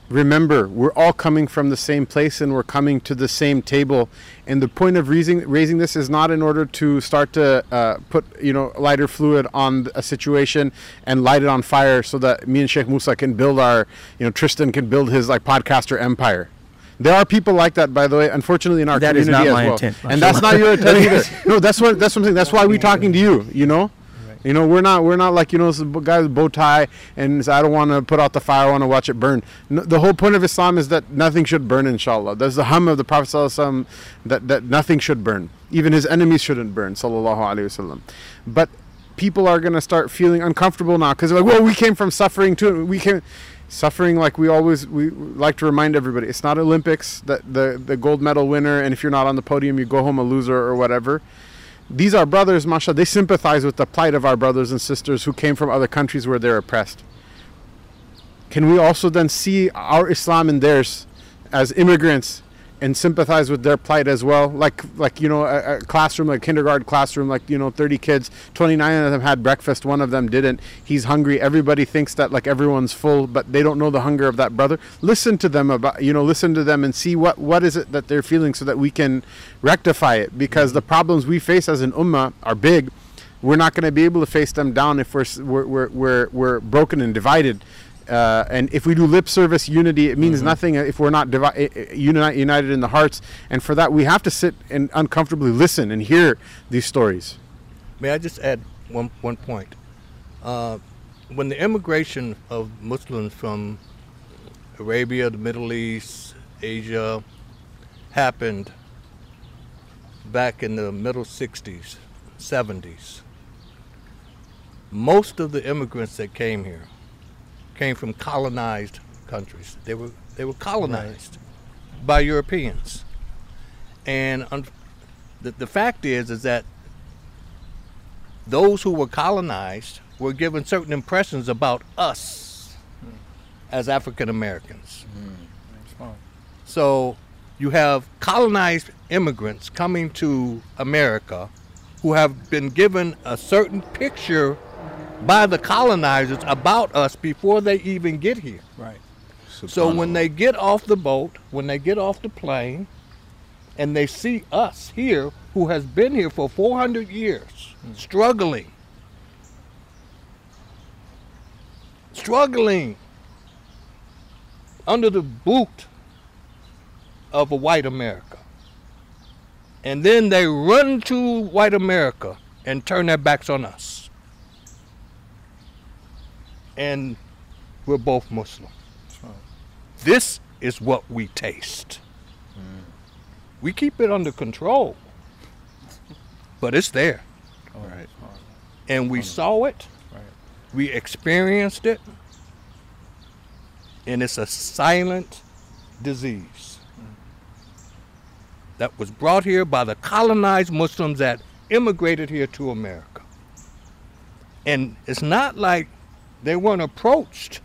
Remember, we're all coming from the same place and we're coming to the same table. And the point of raising, raising this is not in order to start to uh, put, you know, lighter fluid on a situation and light it on fire so that me and Sheikh Musa can build our, you know, Tristan can build his like podcaster empire. There are people like that, by the way. Unfortunately, in our
That is
community
not
as
my
well,
intent.
and that's not your intent either. No, that's what that's what I'm saying. That's why we're talking to you. You know, you know, we're not we're not like you know this guy with bow tie and I don't want to put out the fire. I want to watch it burn. No, the whole point of Islam is that nothing should burn. Inshallah, that's the hum of the Prophet Wasallam, that that nothing should burn. Even his enemies shouldn't burn. Sallallahu Alaihi Wasallam. But people are to start feeling uncomfortable now because like, well, we came from suffering too. We came suffering like we always we like to remind everybody it's not olympics that the the gold medal winner and if you're not on the podium you go home a loser or whatever these are brothers masha they sympathize with the plight of our brothers and sisters who came from other countries where they're oppressed. Can we also then see our islam and theirs as immigrants and sympathize with their plight as well. Like like you know a, a classroom like kindergarten classroom like you know 30 kids 29 of them had breakfast one of them didn't. He's hungry. Everybody thinks that like everyone's full but they don't know the hunger of that brother. Listen to them about you know listen to them and see what what is it that they're feeling so that we can rectify it. Because the problems we face as an ummah are big. We're not going to be able to face them down if we're we're we're, we're, we're broken and divided uh, and if we do lip service unity, it means nothing if we're not divi- uh, uni- united in the hearts. And for that, we have to sit and uncomfortably listen and hear these stories.
May I just add one one point? Uh, when the immigration of Muslims from Arabia, the Middle East, Asia happened back in the middle 60s, 70s, most of the immigrants that came here came from colonized countries. They were they were colonized by Europeans, and the, the fact is is that those who were colonized were given certain impressions about us hmm. as African Americans. Hmm. So you have colonized immigrants coming to America who have been given a certain picture by the colonizers about us before they even get here.
Right.
So when they get off the boat, when they get off the plane, and they see us here, who has been here for 400 years, hmm. struggling, struggling under the boot of a white America, and then they run to white America and turn their backs on us. And we're both Muslim. This is what we taste. We keep it under control, but it's there.
Right.
And we saw it,
Right.
we experienced it, and it's a silent disease that was brought here by the colonized Muslims that immigrated here to America. And it's not like they weren't approached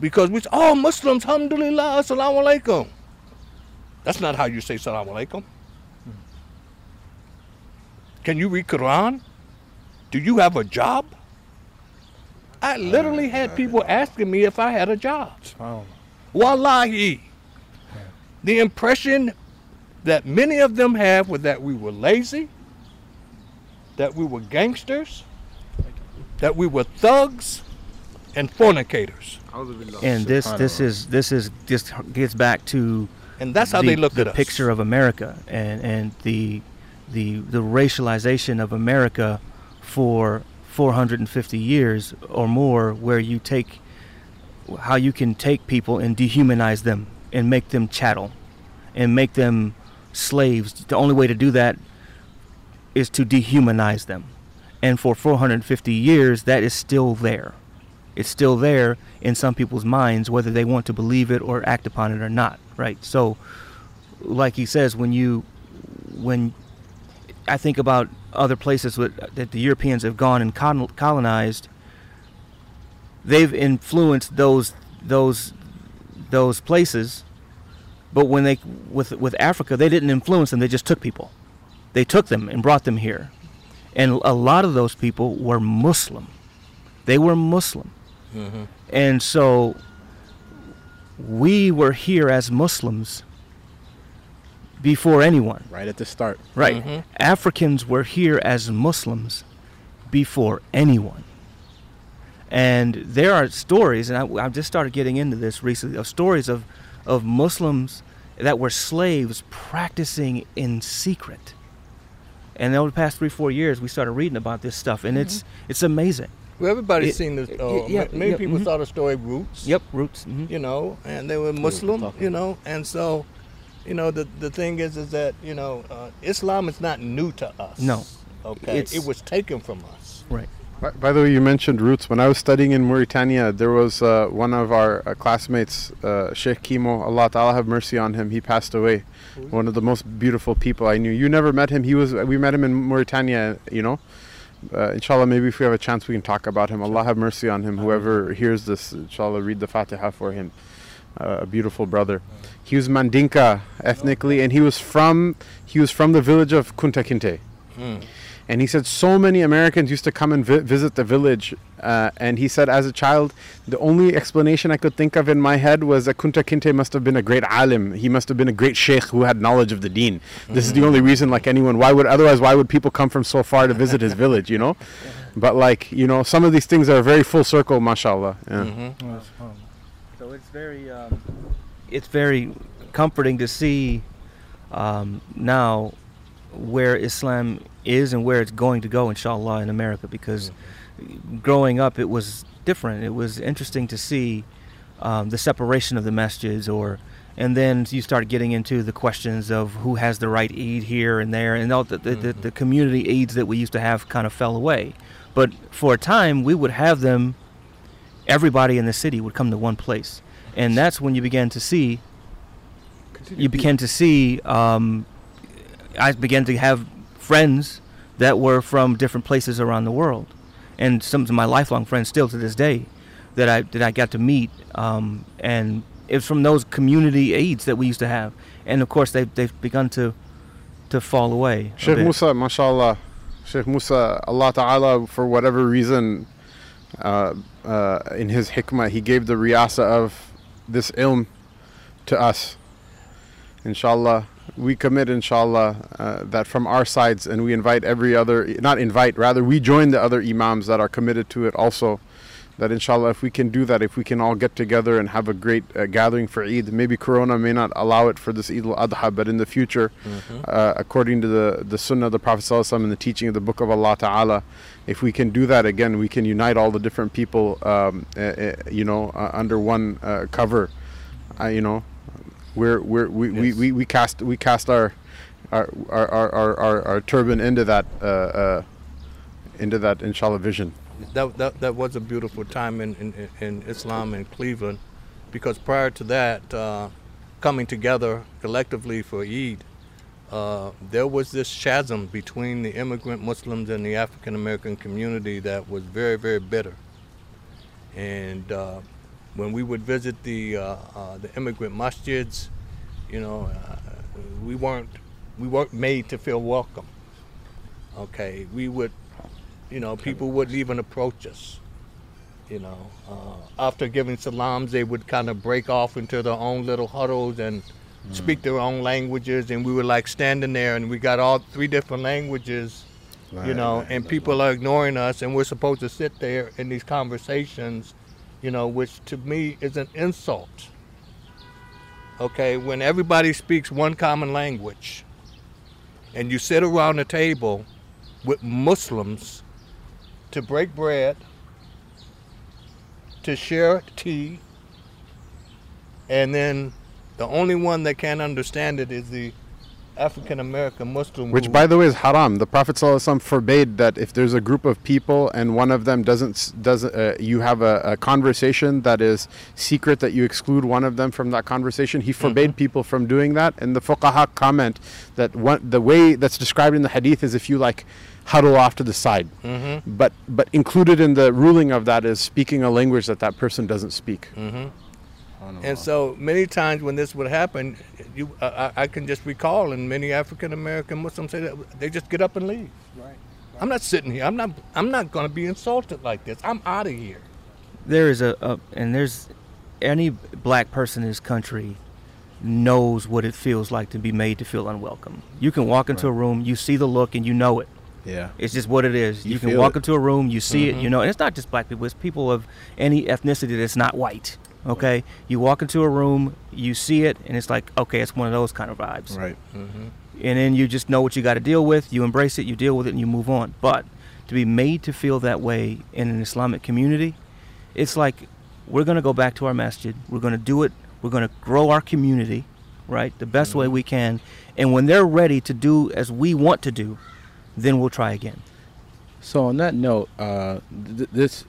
because we oh Muslims, alhamdulillah, assalamu alaikum. That's not how you say assalamu alaikum. Can you read Quran? Do you have a job? I literally had people asking me if I had a job.
Oh.
Wallahi. The impression that many of them have was that we were lazy, that we were gangsters, that we were thugs and fornicators.
And this this is this is this gets back to
And that's how
the,
they looked
the
at us.
picture of America and and the the the racialization of America for 450 years or more, where you take how you can take people and dehumanize them and make them chattel and make them slaves. The only way to do that is to dehumanize them. And for 450 years, that is still there. It's still there in some people's minds, whether they want to believe it or act upon it or not, right? So, like he says, when you, when I think about other places that the Europeans have gone and colonized, they've influenced those those those places, but when they with with Africa, they didn't influence them; they just took people. They took them and brought them here, and a lot of those people were Muslim. They were Muslim. And so we were here as Muslims before anyone.
Right at the start.
Right.
Mhm.
Africans were here as Muslims before anyone. And there are stories, and I, I've just started getting into this recently, of stories of, of Muslims that were slaves practicing in secret. And over the past three, four years, we started reading about this stuff, and it's it's amazing.
Well, everybody's
It-
seen this. Uh,
yeah,
many
yeah,
people
mhm.
saw the story Roots.
Yep, roots. hmm
You know, and they were Muslim.
talking
You know, and so, you know, the the thing is, is that you know, uh, Islam is not new to us.
No.
Okay.
It's-
it was taken from us.
Right.
By, by the way, you mentioned roots. When I was studying in Mauritania, there was uh, one of our uh, classmates, uh, Sheikh Kimo. Allah Ta'ala have mercy on him. He passed away. One of the most beautiful people I knew. You never met him. He was. We met him in Mauritania. You know. Uh, inshallah, maybe if we have a chance, we can talk about him. Allah have mercy on him. Whoever hears this, inshallah, read the Fatiha for him. Uh, a beautiful brother. He was Mandinka ethnically, and he was from he was from the village of Kunta Kinte. And he said so many Americans used to come and vi- visit the village. Uh, and he said, as a child, the only explanation I could think of in my head was that Kunta Kinte must have been a great alim. He must have been a great sheikh who had knowledge of the deen. This is the only reason, like anyone, why would otherwise, why would people come from so far to visit his village, you know? But like, you know, some of these things are very full circle, mashallah. Yeah.
Mm-hmm.
So it's very, um, it's very comforting to see um, now where Islam is and where it's going to go, inshallah, in America. Because growing up, it was different. It was interesting to see um, the separation of the masjids, or and then you start getting into the questions of who has the right Eid here and there, and all the, the, the, the community Eids that we used to have kind of fell away. But for a time, we would have them everybody in the city would come to one place, and that's when you began to see. You began to see. Um, I began to have friends that were from different places around the world, and some of my lifelong friends still to this day that I that I got to meet. Um, and it's from those community Eids that we used to have, and of course they've they've begun to to fall away.
Sheikh. Musa, mashallah. Sheikh Musa, Allah Ta'ala, for whatever reason, uh, uh, in His hikmah, He gave the riyasa of this ilm to us. Inshallah, we commit, inshallah, uh, that from our sides, and we invite every other, not invite, rather, we join the other imams that are committed to it also, that inshallah if we can do that if we can all get together and have a great uh, gathering for Eid maybe corona may not allow it for this Eid al-Adha but in the future uh, according to the the sunnah of the prophet sallallahu alaihi wasallam and the teaching of the book of Allah ta'ala if we can do that again we can unite all the different people um, uh, uh, you know uh, under one uh, cover uh, you know we're, we're we, we,
Yes.
we, we cast we cast our our our, our, our, our, our turban into that uh, uh, into that inshallah vision
that, that, that was a beautiful time in, in, in Islam in Cleveland because prior to that, uh, coming together collectively for Eid, uh, there was this chasm between the immigrant Muslims and the African American community that was very, very bitter. And uh, when we would visit the, uh, uh, the immigrant masjids, you know, uh, we weren't we weren't made to feel welcome. Okay, we would you know, people wouldn't even approach us. You know, uh, after giving salams, they would kind of break off into their own little huddles and speak their own languages, and we were like standing there, and we got all three different languages, you know, and people are ignoring us, and we're supposed to sit there in these conversations, you know, which to me is an insult. Okay, when everybody speaks one common language, and you sit around a table with Muslims to break bread, to share tea, and then the only one that can understand it is the African American Muslim.
Which, by the way, is haram. The Prophet ﷺ forbade that if there's a group of people and one of them doesn't doesn't uh, you have a, a conversation that is secret that you exclude one of them from that conversation. He forbade people from doing that. And the fuqaha comment that one, the way that's described in the hadith is if you like huddle off to the side.
Mm-hmm.
But but included in the ruling of that is speaking a language that that person doesn't speak.
Mm-hmm. And so many times when this would happen, you I, I I can just recall, and many African American Muslims say that they just get up and leave.
Right.
I'm not sitting here. I'm not. I'm not going to be insulted like this. I'm out of here.
there is a, a and there's any black person in this country knows what it feels like to be made to feel unwelcome. You can walk into a room, you see the look, and you know it.
Yeah.
It's just what it is.
You
You, can walk
it.
into a room, you see it, you mm-hmm. know, and it's not just black people, it's people of any ethnicity that's not white. Okay? You walk into a room, you see it, and it's like, okay, it's one of those kind of vibes.
Right.
Mm-hmm.
And then you just know what you got to deal with, you embrace it, you deal with it, and you move on. But to be made to feel that way in an Islamic community, it's like we're going to go back to our masjid, we're going to do it, we're going to grow our community, right, the best way we can. And when they're ready to do as we want to do, then we'll try again.
So on that note, uh, th- this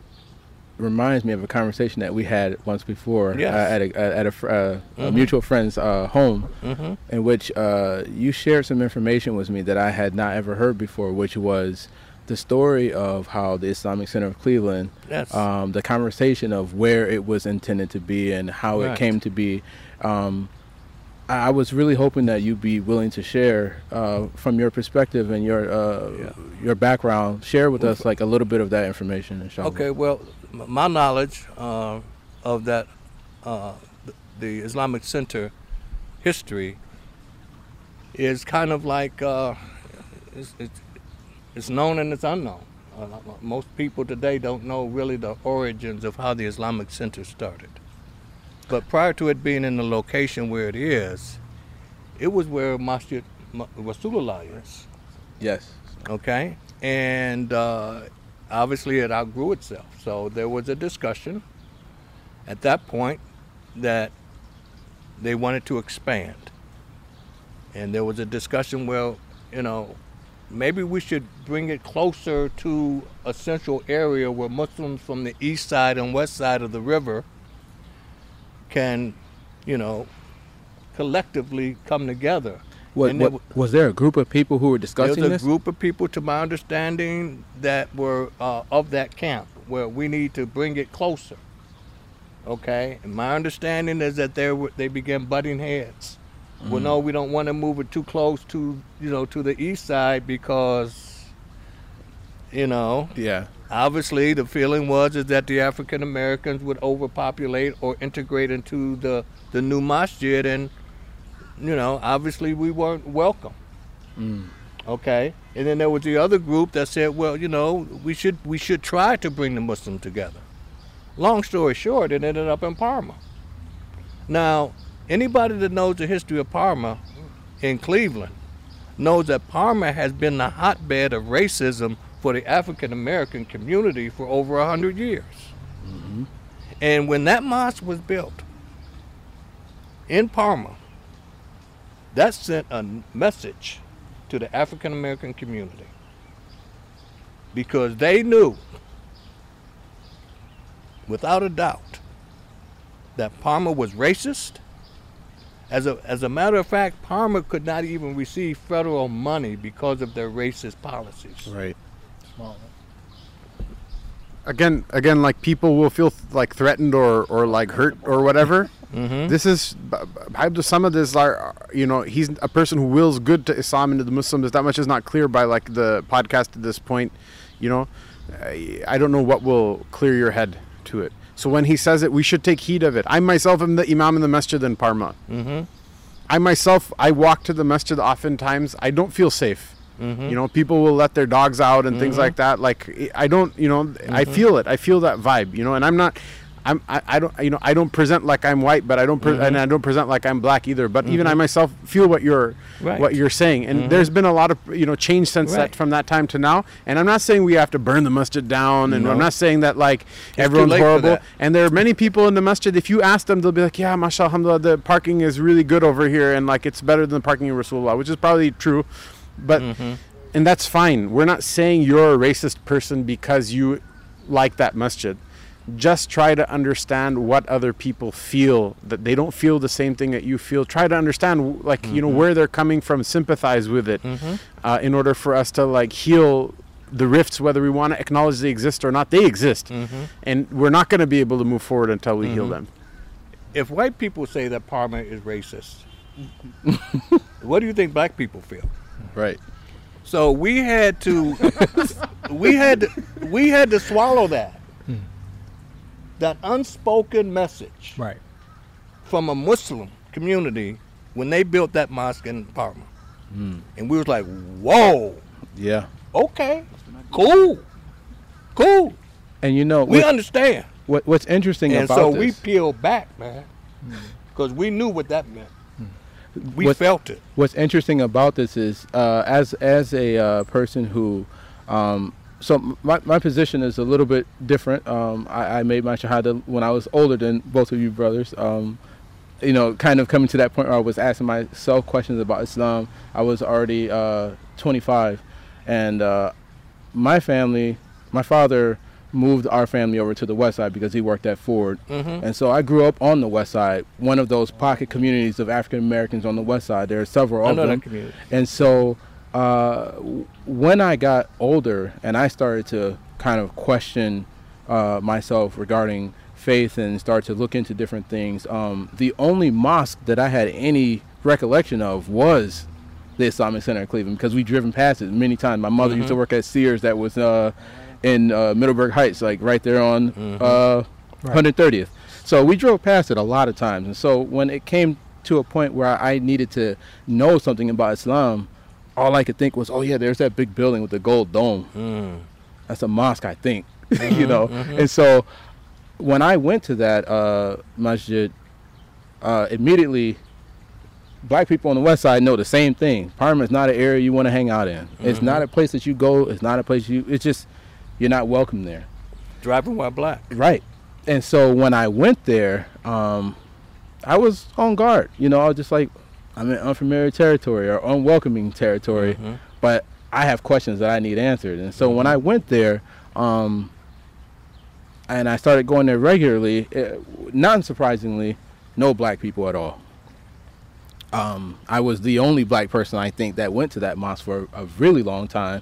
reminds me of a conversation that we had once before
Yes.
uh, at a at a, uh, a
Mhm.
mutual friend's uh, home,
Mm-hmm.
in which uh, you shared some information with me that I had not ever heard before, which was the story of how the Islamic Center of Cleveland,
Yes.
um, the conversation of where it was intended to be and how
Right.
it came to be. Um, I was really hoping that you'd be willing to share uh, from your perspective and your uh,
Yeah.
your background. Share with us like a little bit of that information, inshallah.
Okay, well, my knowledge uh, of that, uh, the Islamic Center history is kind of like uh, it's, it's, it's known and it's unknown. Uh, most people today don't know really the origins of how the Islamic Center started. But prior to it being in the location where it is, it was where Masjid Ma- Rasulullah is
Yes.
okay and uh, obviously it outgrew itself. So there was a discussion at that point that they wanted to expand. And there was a discussion well you know maybe we should bring it closer to a central area where muslims from the east side and west side of the river can you know collectively come together
What,
there
what, was there a group of people who were discussing
there's a
this?
group of people, to my understanding, that were uh, of that camp where we need to bring it closer. Okay, and my understanding is that they were, they began butting heads. Well, no, we don't want to move it too close to you know to the east side because you know
Yeah.
obviously the feeling was is that the African Americans would overpopulate or integrate into the the new masjid, and you know obviously we weren't welcome.
Mm.
Okay, and then there was the other group that said, well, you know, we should we should try to bring the Muslim together. Long story short, it ended up in Parma. Now, anybody that knows the history of Parma in Cleveland knows that Parma has been the hotbed of racism for the African American community for over a hundred years. And when that mosque was built in Parma, that sent a message to the African American community because they knew, without a doubt, that Parma was racist. As a, as a matter of fact, Parma could not even receive federal money because of their racist policies.
Right.
again again like people will feel like threatened or or like hurt or whatever
Mm-hmm.
this is Abdul Samad is like you know he's a person who wills good to Islam and to the Muslims. That much is not clear by like the podcast at this point you know? I, don't know what will clear your head to it. So when he says it we should take heed of it. I myself am the imam in the masjid in Parma.
Mm-hmm.
I myself I walk to the masjid oftentimes. I don't feel safe.
Mm-hmm.
you know people will let their dogs out and things like that. Like i don't you know i feel it. I feel that vibe you know? And i'm not I'm, I, I don't you know I don't present like I'm white but I don't pre- and I don't present like I'm black either but even I myself feel what you're
Right.
what you're saying and there's been a lot of you know change since
Right.
that from that time to now and I'm not saying we have to burn the masjid down and
No.
I'm not saying that like
too
everyone's horrible and there are many people in the masjid if you ask them they'll be like yeah mashallah alhamdulillah the parking is really good over here and like it's better than the parking in Rasulullah which is probably true but
Mm-hmm.
and that's fine. We're not saying you're a racist person because you like that masjid. Just try to understand what other people feel that they don't feel the same thing that you feel. Try to understand, like you know, mm-hmm. where they're coming from. Sympathize with it, mm-hmm. uh, in order for us to like heal the rifts, whether we want to acknowledge they exist or not. They exist, mm-hmm. and we're not going to be able to move forward until we heal them.
If white people say that Parma is racist, what do you think black people feel?
Right.
So we had to, we had, to, we had to swallow that, that unspoken message
Right.
from a Muslim community when they built that mosque in Parma, and we was like, whoa,
Yeah.
okay, cool, cool,
And you know,
we
what,
understand.
what, what's interesting about this.
And
about
so
this,
we peeled back, man, because we knew what that meant. We
What-
felt it.
what's interesting about this is uh, as as a uh, person who um, so my, my position is a little bit different. Um, I, I made my shahada when I was older than both of you brothers. Um, you know kind of coming to that point where I was asking myself questions about Islam. I was already uh, 25 and uh, my family my father moved our family over to the west side because he worked at Ford.
Mm-hmm.
and so I grew up on the west side one of those pocket communities of African Americans on the west side. There are several
I
of them. and so uh, when I got older and I started to kind of question uh, myself regarding faith and start to look into different things, um, the only mosque that I had any recollection of was the Islamic Center in Cleveland because we driven past it many times. My mother used to work at Sears that was uh, in uh, Middleburg Heights, like right there on uh, 130th. So we drove past it a lot of times. And so when it came to a point where I needed to know something about Islam, all I could think was, oh yeah, there's that big building with the gold dome.
Mm.
That's a mosque, I think. you know. And so when I went to that uh, masjid, uh, immediately black people on the west side know the same thing. Parma is not an area you want to hang out in. It's not a place that you go. It's not a place you. It's just you're not welcome there.
Driving while black.
Right. And so when I went there, um, I was on guard. You know, I was just like, I'm in unfamiliar territory or unwelcoming territory, but I have questions that I need answered. And so when I went there, um, and I started going there regularly, it, not surprisingly, no black people at all. Um, I was the only black person I think that went to that mosque for a really long time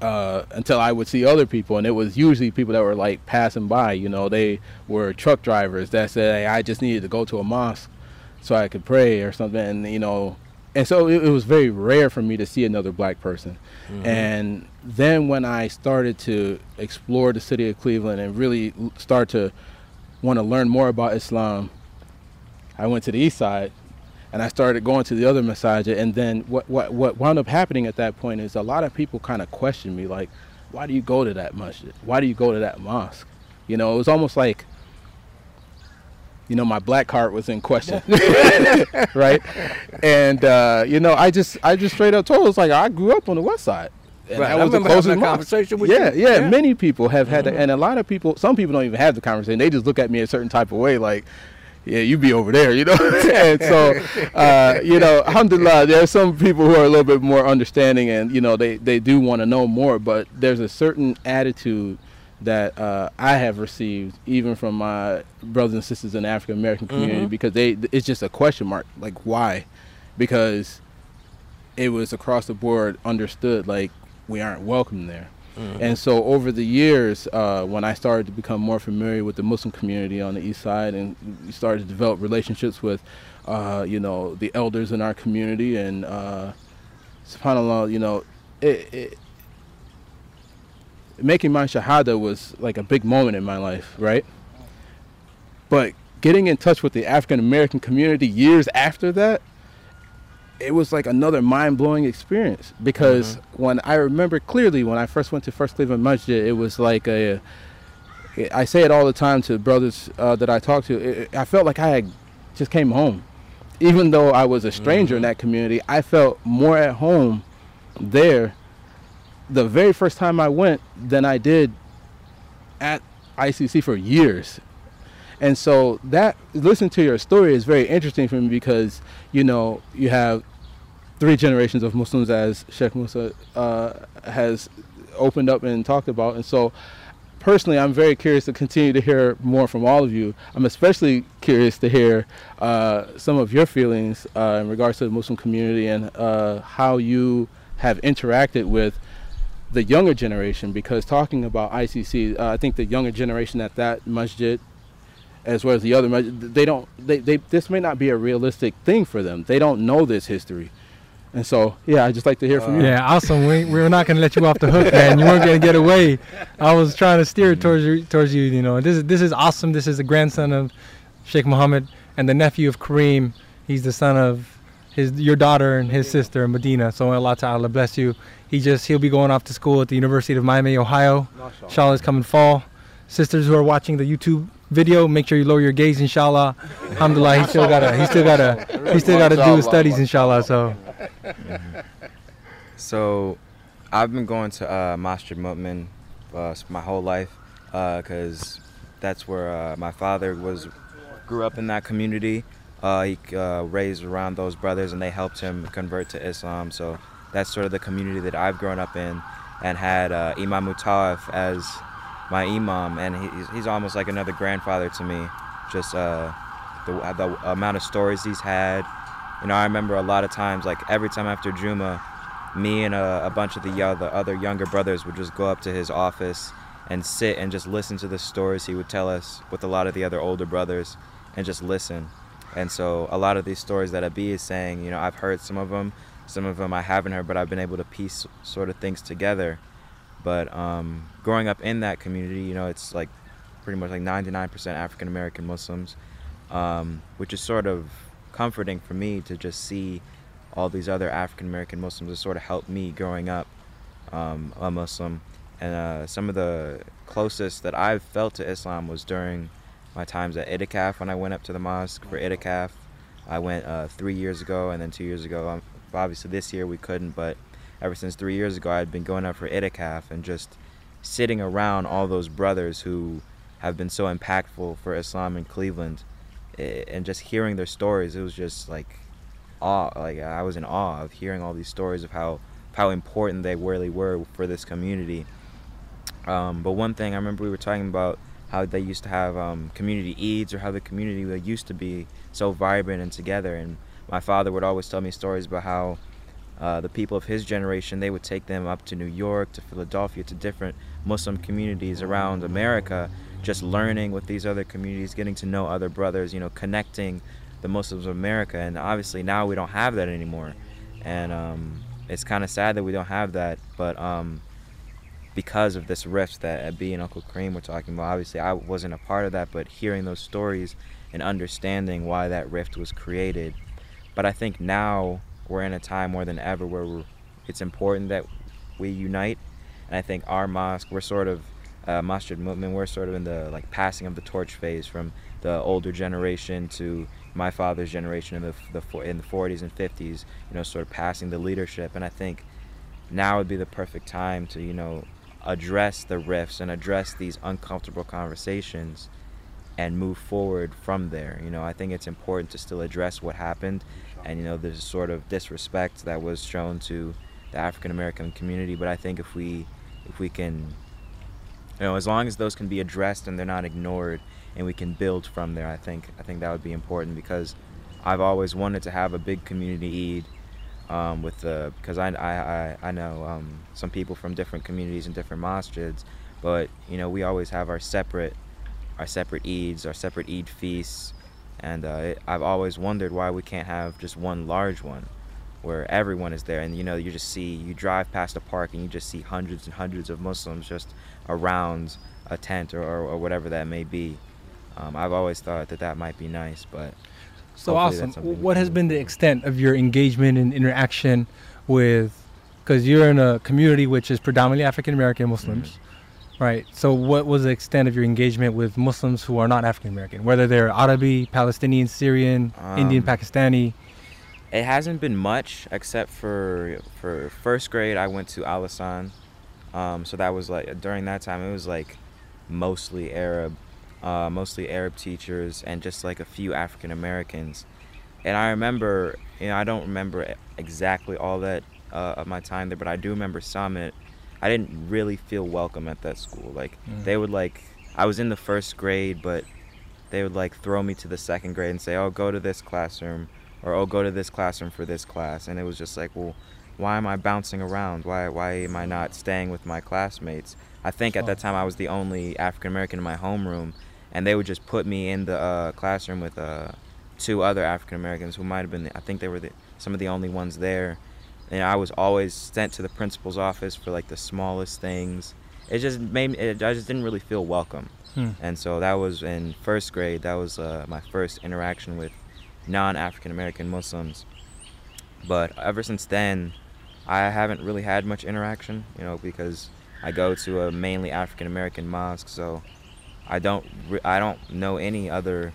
uh, until I would see other people, and it was usually people that were like passing by. You know, they were truck drivers that said, hey, "I just needed to go to a mosque so I could pray or something," and you know, and so it, it was very rare for me to see another black person. Mm-hmm. And then when I started to explore the city of Cleveland and really start to want to learn more about Islam, I went to the east side and I started going to the other masajid. And then what, what, what wound up happening at that point is a lot of people kind of questioned me, like, why do you go to that masjid? Why do you go to that mosque? You know, it was almost like you know my black card was in question right and uh, you know i just i just straight up told us like i grew up on the west side and
Right,
that
I
was the
having
closest
that conversation with
yeah,
you.
yeah
Yeah. Mm-hmm.
many people have had that and a lot of people some people don't even have the conversation they just look at me a certain type of way like yeah, you be over there, you know. and so, uh, you know, alhamdulillah, there are some people who are a little bit more understanding, and you know, they they do want to know more. But there's a certain attitude that uh, I have received, even from my brothers and sisters in the African American community,
Mhm.
because they it's just a question mark, like why? Because it was across the board understood, like we aren't welcome there. And so over the years, uh, when I started to become more familiar with the Muslim community on the east side, and started to develop relationships with, uh, you know, the elders in our community, and uh, Subhanallah, you know, it, it, making my shahada was like a big moment in my life, right? But getting in touch with the African American community years after that, it was like another mind blowing experience because when I remember clearly when I first went to First Cleveland Masjid, it was like a. I say it all the time to brothers uh, that I talk to. It, I felt like I had just came home, even though I was a stranger in that community. I felt more at home there, the very first time I went, than I did at ICC for years. And so that listening to your story is very interesting for me because you know you have three generations of Muslims as Sheikh Musa uh, has opened up and talked about, and so personally, I'm very curious to continue to hear more from all of you. I'm especially curious to hear uh, some of your feelings uh, in regards to the Muslim community and uh, how you have interacted with the younger generation. Because talking about ICC, uh, I think the younger generation at that masjid, as well as the other masjid, they don't. They, they this may not be a realistic thing for them. They don't know this history. And so, yeah, I'd just like to hear from you.
Yeah, awesome. We, we're not gonna let you off the hook, man. You weren't gonna get away. I was trying to steer towards you, towards you. You know, this is this is awesome. This is the grandson of Sheikh Mohammed and the nephew of Karim. He's the son of his your daughter and his sister Medina. So Allah Ta'ala bless you. He just he'll be going off to school at the University of Miami, Ohio. Inshallah is coming fall. Sisters who are watching the YouTube video, make sure you lower your gaze, inshallah. Alhamdulillah, he still gotta he still gotta he still gotta do his studies, inshallah. So
So, I've been going to uh, Masjid Mu'min uh, my whole life because that's where uh, my father was grew up in that community. Uh, he uh, raised around those brothers, and they helped him convert to Islam. So that's sort of the community that I've grown up in, and had uh, Imam Mutawaf as my imam, and he, he's- almost like another grandfather to me. Just uh, the, the amount of stories he's had. You know, I remember a lot of times, like every time after Juma, me and a, a bunch of the other, other younger brothers would just go up to his office and sit and just listen to the stories he would tell us with a lot of the other older brothers and just listen. And so a lot of these stories that Abi is saying, you know, I've heard some of them, some of them I haven't heard, but I've been able to piece sort of things together. But um, growing up in that community, you know, it's like pretty much like 99% African American Muslims, um, which is sort of comforting for me to just see all these other African American Muslims. It sort of helped me growing up um, a Muslim. And uh, some of the closest that I've felt to Islam was during my times at Itikaf when I went up to the mosque for Itikaf. I went uh, three years ago and then two years ago. Um, obviously, this year we couldn't, but ever since three years ago, I'd been going up for Itikaf and just sitting around all those brothers who have been so impactful for Islam in Cleveland eh, and just hearing their stories. It was just like awe. Like I was in awe of hearing all these stories of how how important they really were for this community. Um, but one thing I remember we were talking about how they used to have um, community Eids or how the community used to be so vibrant and together. And my father would always tell me stories about how uh, the people of his generation they would take them up to New York, to Philadelphia, to different Muslim communities around America, just learning with these other communities, getting to know other brothers, you know, connecting the Muslims of America. And obviously now we don't have that anymore, and um, it's kind of sad that we don't have that. But um, because of this rift that Abi and Uncle Karim were talking about, obviously I wasn't a part of that, but hearing those stories and understanding why that rift was created. But I think now we're in a time more than ever where it's important that we unite. And I think our mosque, we're sort of uh, Masjid Mu'min, we're sort of in the like passing of the torch phase from the older generation to my father's generation in the, the in the 40s and 50s. You know, sort of passing the leadership, and I think now would be the perfect time to you know address the rifts and address these uncomfortable conversations and move forward from there. You know, I think it's important to still address what happened and you know there's sort of disrespect that was shown to the African American community, but I think if we if we can you know, as long as those can be addressed and they're not ignored and we can build from there, I think I think that would be important because I've always wanted to have a big community Eid um, with the because I, I, I know um, some people from different communities and different masjids, but you know we always have our separate our separate Eids, our separate Eid feasts, and uh, it, I've always wondered why we can't have just one large one where everyone is there and you know you just see you drive past a park and you just see hundreds and hundreds of Muslims just around a tent or, or, or whatever that may be. Um, I've always thought that that might be nice, but
so awesome. What has been the extent of your engagement and interaction with? Because you're in a community which is predominantly African American Muslims, mm-hmm. right? So, what was the extent of your engagement with Muslims who are not African American, whether they're Arabi, Palestinian, Syrian, um, Indian, Pakistani?
It hasn't been much, except for for first grade. I went to Al Lisan, um, so that was like during that time it was like mostly Arab uh, mostly Arab teachers, and just like a few African Americans. And I remember, you know, I don't remember exactly all that uh, of my time there, but I do remember some. It, I didn't really feel welcome at that school. Like mm. they would like, I was in the first grade, but they would like throw me to the second grade and say, "Oh, go to this classroom," or "Oh, go to this classroom for this class," and it was just like, well why am I bouncing around? Why why am I not staying with my classmates? I think at that time I was the only African American in my homeroom, and they would just put me in the uh, classroom with uh, two other African Americans who might have been, the, I think they were the, some of the only ones there. And I was always sent to the principal's office for like the smallest things. It just made me, it, I just didn't really feel welcome. Hmm. And so that was in first grade. That was uh, my first interaction with non-African American Muslims. But ever since then, I haven't really had much interaction, you know, because I go to a mainly African American mosque, so I don't I don't know any other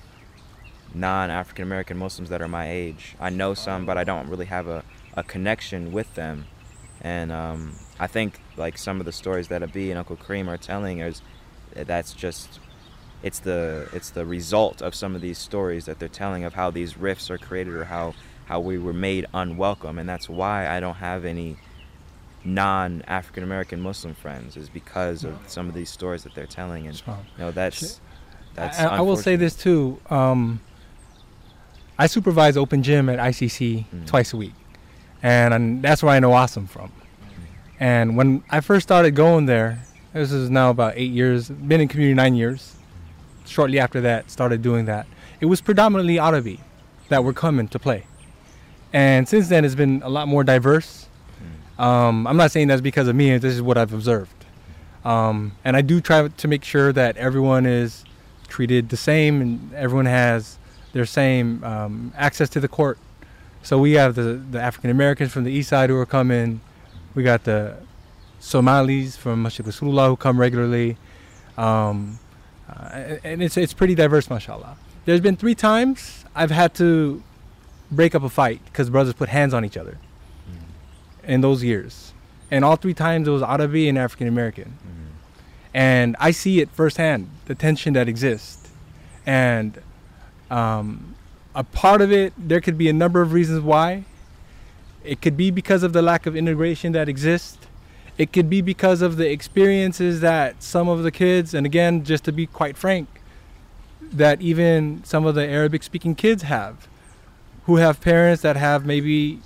non-African American Muslims that are my age. I know some, but I don't really have a, a connection with them. And um, I think like some of the stories that Abi and Uncle Karim are telling is that's just it's the it's the result of some of these stories that they're telling of how these rifts are created or how how we were made unwelcome, and that's why I don't have any non African American Muslim friends is because of some of these stories that they're telling, and you know that's that's.
I, I will say this too. Um, I supervise open gym at ICC mm. twice a week, and, and, that's where I know Asim from. And when I first started going there, this is now about eight years. Been in community nine years. Shortly after that, started doing that. It was predominantly Arabi that were coming to play, and since then it's been a lot more diverse um, I'm not saying that's because of me. This is what I've observed, um, and I do try to make sure that everyone is treated the same and everyone has their same um, access to the court. So we have the, the African Americans from the east side who are coming. We got the Somalis from Masjid Rasulullah who come regularly. Um, uh, and it's, it's pretty diverse, mashallah. There's been three times I've had to break up a fight because brothers put hands on each other in those years, and all three times it was Arabi and African American, mm-hmm. and I see it firsthand the tension that exists, and um, a part of it there could be a number of reasons why. It could be because of the lack of integration that exists. It could be because of the experiences that some of the kids, and again, just to be quite frank, that even some of the Arabic speaking kids have, who have parents that have maybe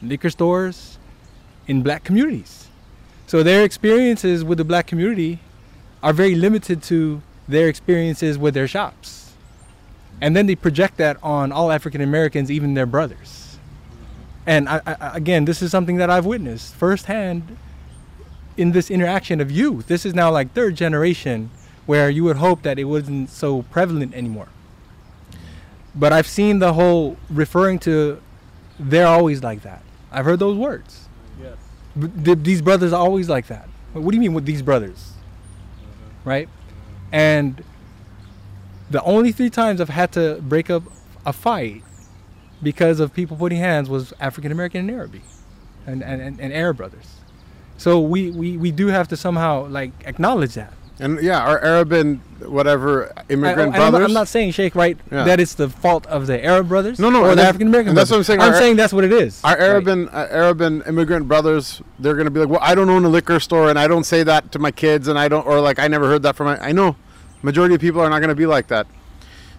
liquor stores, in black communities. So their experiences with the black community are very limited to their experiences with their shops. And then they project that on all African Americans, even their brothers. And I, I, again, this is something that I've witnessed firsthand in this interaction of youth. This is now like third generation where you would hope that it wasn't so prevalent anymore. But I've seen the whole referring to they're always like that. I've heard those words these brothers are always like that. What do you mean with these brothers? right? And the only three times I've had to break up a fight because of people putting hands was African American and Arabic, and, and, and, and Arab brothers. So we, we, we do have to somehow like acknowledge that.
And yeah, our Arab and whatever immigrant
I, I, I'm,
brothers.
not, I'm not saying Sheikh right
Yeah.
that it's the fault of the Arab brothers.
No, no,
or the African American.
that's what I'm saying,
I'm
our-
saying that's what it is.
our Arab
Right.
and uh, Arab and immigrant brothers, they're gonna be like, well, I don't own a liquor store, and I don't say that to my kids, and I don't, or like, I never heard that from my. I know, majority of people are not gonna be like that.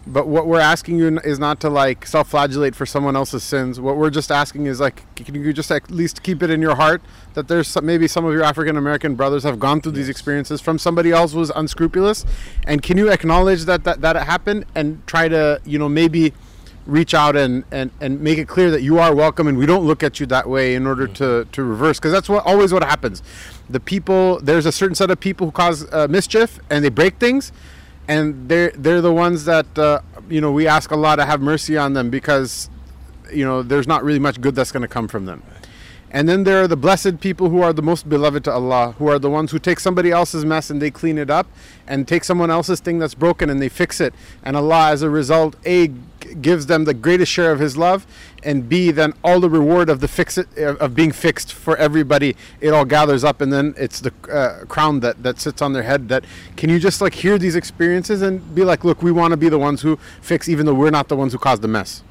But what we're asking you is not to like self-flagellate for someone else's sins. What we're just asking is like, can you just at least keep it in your heart that there's some, maybe some of your African American brothers have gone through these experiences from somebody else who was unscrupulous, and can you acknowledge that that that it happened and try to you know maybe reach out and, and, and make it clear that you are welcome and we don't look at you that way in order to, to reverse? Because that's what always what happens. The people there's a certain set of people who cause uh, mischief and they break things and they're they're the ones that uh, you know we ask Allah to have mercy on them because you know there's not really much good that's going to come from them and then there are the blessed people who are the most beloved to Allah, who are the ones who take somebody else's mess and they clean it up, and take someone else's thing that's broken and they fix it. And Allah, as a result, A, gives them the greatest share of His love, and B, then all the reward of the fix it, of being fixed for everybody, it all gathers up, and then it's the uh, crown that, that sits on their head. That can you just like hear these experiences and be like, look, we want to be the ones who fix, even though we're not the ones who caused the mess.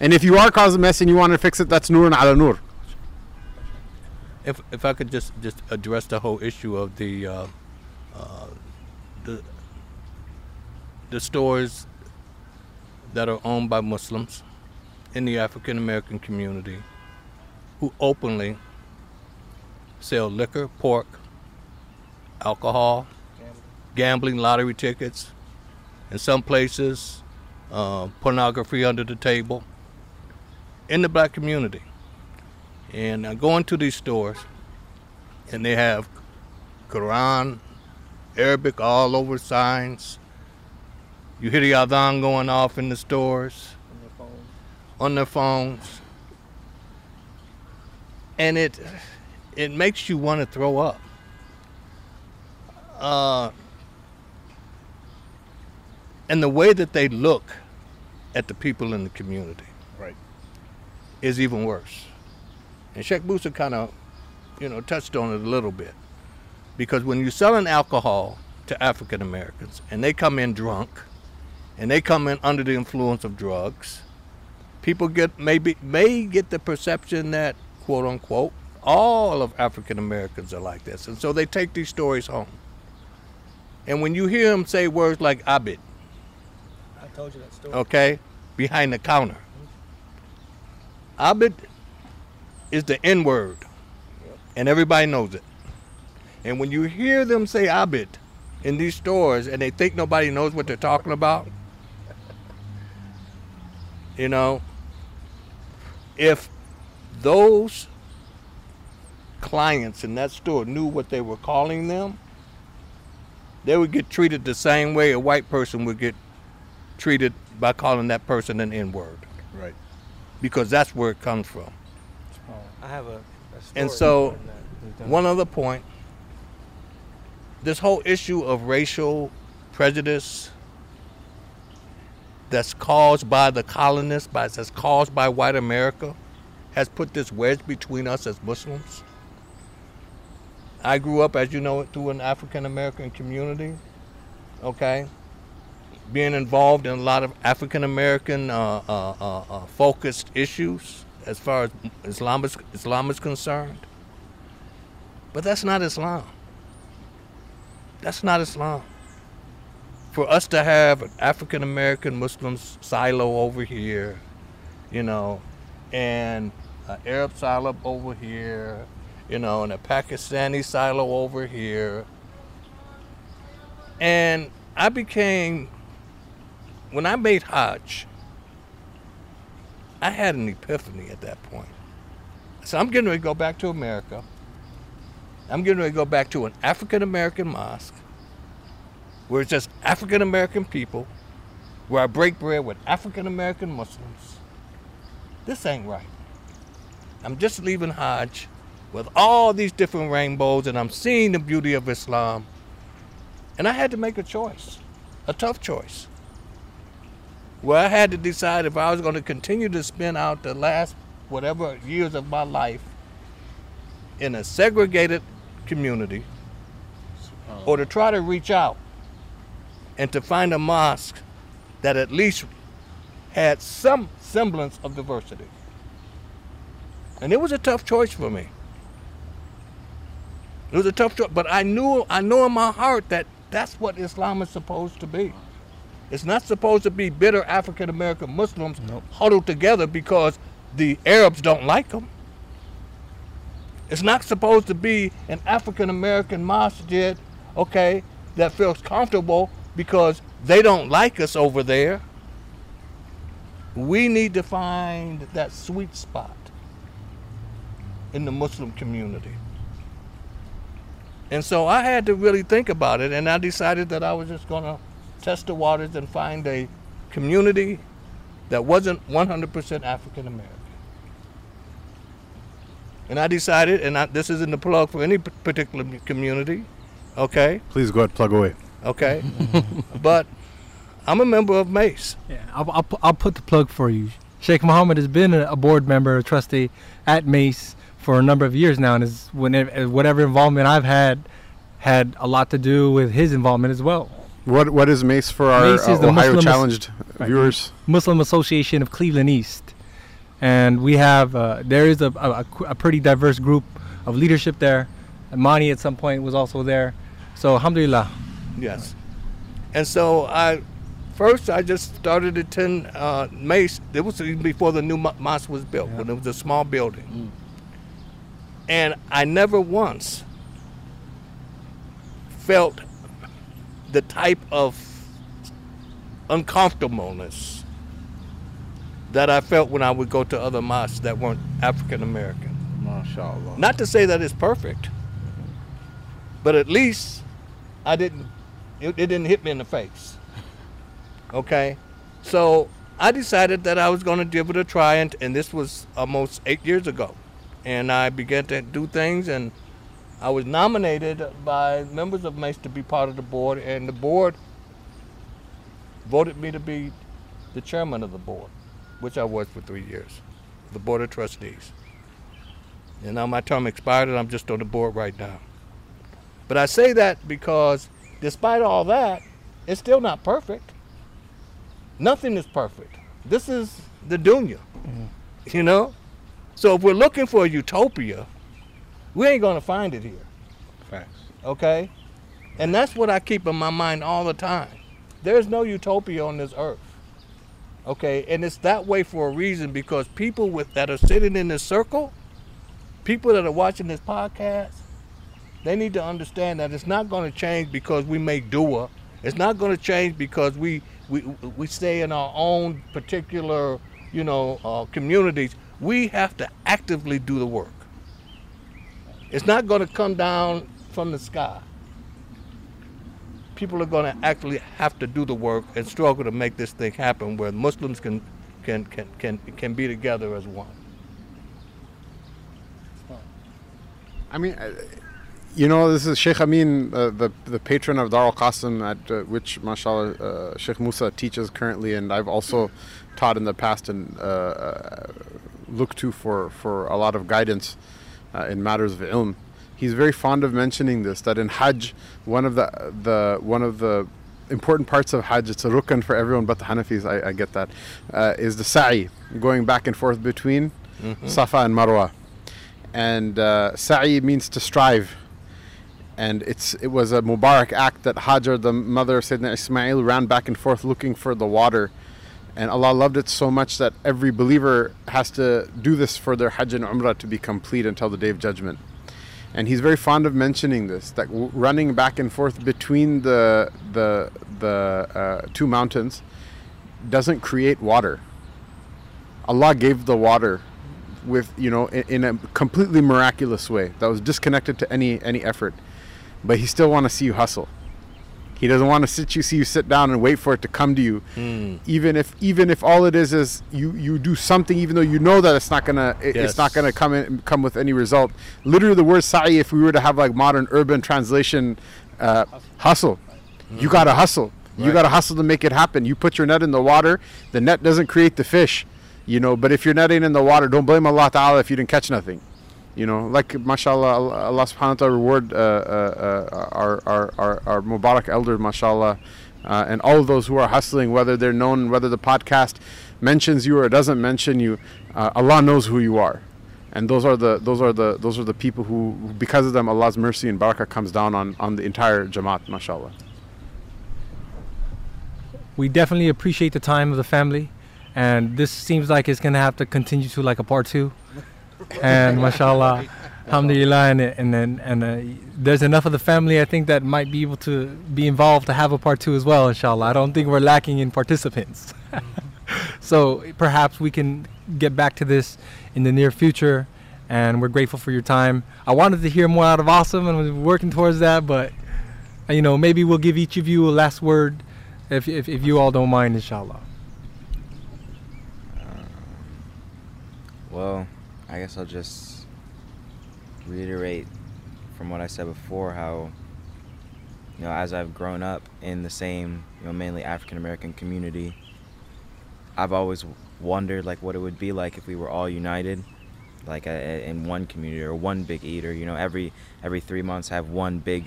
And if you are causing the mess and you want to fix it, that's nur ala nur.
If if I could just just address the whole issue of the uh, uh, the the stores that are owned by Muslims in the African American community who openly sell liquor, pork, alcohol, gambling, lottery tickets, in some places uh, pornography under the table in the black community. And I go into these stores, and they have Quran, Arabic all over signs. You hear the adhan going off in the stores, on their phones, and it it makes you want to throw up. Uh, and the way that they look at the people in the community,
Right.
is even worse. And Sheikh Musa kind of, you know, touched on it a little bit. Because when you're selling alcohol to African Americans and they come in drunk and they come in under the influence of drugs, people get maybe may get the perception that quote unquote all of African Americans are like this. And so they take these stories home. And when you hear them say words like abid,
I told you that story.
okay, behind the counter. Abid is the N word, and everybody knows it. And when you hear them say Abid in these stores and they think nobody knows what they're talking about, you know, if those clients in that store knew what they were calling them, they would get treated the same way a white person would get treated by calling that person an N word.
Right.
Because that's where it comes from.
I have a, a
And so,
on that. We've done
One other point this whole issue of racial prejudice that's caused by the colonists, by, that's caused by white America, has put this wedge between us as Muslims. I grew up, as you know, through an African American community, okay? Being involved in a lot of African American uh, uh, uh, uh, focused issues as far as Islam is, Islam is concerned. But that's not Islam. That's not Islam. For us to have an African American Muslims silo over here, you know, and an Arab silo over here, you know, and a Pakistani silo over here. And I became, when I made Hajj, I had an epiphany at that point. So I'm getting ready to go back to America. I'm getting ready to go back to an African American mosque where it's just African American people, where I break bread with African American Muslims. This ain't right. I'm just leaving Hajj with all these different rainbows and I'm seeing the beauty of Islam. And I had to make a choice, a tough choice. Where I had to decide if I was going to continue to spend out the last whatever years of my life in a segregated community uh-huh. or to try to reach out and to find a mosque that at least had some semblance of diversity. And it was a tough choice for me. It was a tough choice, but I knew I know in my heart that that's what Islam is supposed to be. It's not supposed to be bitter African American Muslims
Nope.
huddled together because the Arabs don't like them. It's not supposed to be an African American masjid, okay, that feels comfortable because they don't like us over there. We need to find that sweet spot in the Muslim community. And so I had to really think about it, and I decided that I was just going to test the waters and find a community that wasn't 100% African American. And I decided, and I, this isn't a plug for any particular community, okay?
Please go ahead, plug away.
Okay? but I'm a member of MACE.
Yeah, I'll, I'll, I'll put the plug for you. Sheikh Mohammed has been a a board member, a trustee at MACE for a number of years now, and is whenever, whatever involvement I've had had a lot to do with his involvement as well.
What what is MACE for our
MACE is
uh,
the
Ohio
Muslim-
challenged
Right.
viewers?
Muslim Association of Cleveland East, and we have uh, there is a, a, a pretty diverse group of leadership there. Mani at some point was also there, so alhamdulillah.
Yes. And so I first I just started to attend uh, MACE. It was even before the new mosque was built, when it was a small building. And I never once felt the type of uncomfortableness that I felt when I would go to other mosques that weren't African American.
MashaAllah.
Not to say that it's perfect, but at least I didn't. It, it didn't hit me in the face. Okay, so I decided that I was going to give it a try, and, and this was almost eight years ago, and I began to do things, and I was nominated by members of MACE to be part of the board, and the board voted me to be the chairman of the board, which I was for three years, the board of trustees. And now my term expired and I'm just on the board right now. But I say that because despite all that, it's still not perfect. Nothing is perfect. This is the dunya. Mm-hmm. You know? So if we're looking for a utopia, we ain't gonna find it here.
Facts.
Okay? And that's what I keep in my mind all the time. There's no utopia on this earth. Okay? And it's that way for a reason because people with that are sitting in this circle, people that are watching this podcast, they need to understand that it's not going to change because we make dua. It's not going to change because we we we stay in our own particular, you know, uh, communities. We have to actively do the work. It's not going to come down from the sky. People are going to actually have to do the work and struggle to make this thing happen, where Muslims can can can can, can be together as one.
I mean, uh, you know, this is Sheikh Amin, uh, the the patron of Dar al Qasim, at uh, which, mashallah, uh, Sheikh Musa teaches currently, and I've also taught in the past and uh, uh, looked to for, for a lot of guidance uh, in matters of ilm. He's very fond of mentioning this that in Hajj, one of the the one of the important parts of Hajj, it's a rukn for everyone but the Hanafis, I, I get that, uh, is the sa'i, going back and forth between Safa and Marwa. And uh, sa'i means to strive. And it's it was a mubarak act that hajar the mother of sayyidina ismail ran back and forth looking for the water and allah loved it so much that every believer has to do this for their hajj and umrah to be complete until the day of judgment. And he's very fond of mentioning this that running back and forth between the the the uh, two mountains doesn't create water. Allah gave the water with you know in, in a completely miraculous way that was disconnected to any any effort. But he still want to see you hustle he doesn't want to sit you see you sit down and wait for it to come to you even if even if all it is is you you do something even though you know that it's not gonna it- it's not gonna come in, come with any result literally the word sa'i if we were to have like modern urban translation uh, hustle You got to hustle. You got to hustle to make it happen. You put your net in the water, the net doesn't create the fish, you know. But if your net ain't in the water, don't blame Allah Ta'ala if you didn't catch nothing. You know, like mashallah, Allah subhanahu wa ta'ala reward uh, uh, uh, our, our, our, our Mubarak elder, mashallah, uh, and all those who are hustling, whether they're known, whether the podcast mentions you or doesn't mention you, uh, Allah knows who you are. And those are the those are the those are the people who, who because of them Allah's mercy and barakah comes down on, on the entire Jamaat, mashallah.
we definitely appreciate the time of the family and this seems like it's gonna have to continue to like a part two and mashallah alhamdulillah and, and then and uh, there's enough of the family i think that might be able to be involved to have a part two as well inshallah. I don't think we're lacking in participants. So perhaps we can get back to this in the near future and we're grateful for your time. I wanted to hear more out of Asim and we're working towards that but you know maybe we'll give each of you a last word if, if, if you all don't mind inshallah.
Well, I guess I'll just reiterate from what I said before how you know as I've grown up in the same you know mainly African American community I've always wondered like what it would be like if we were all united like in one community or one big eater you know every every 3 months have one big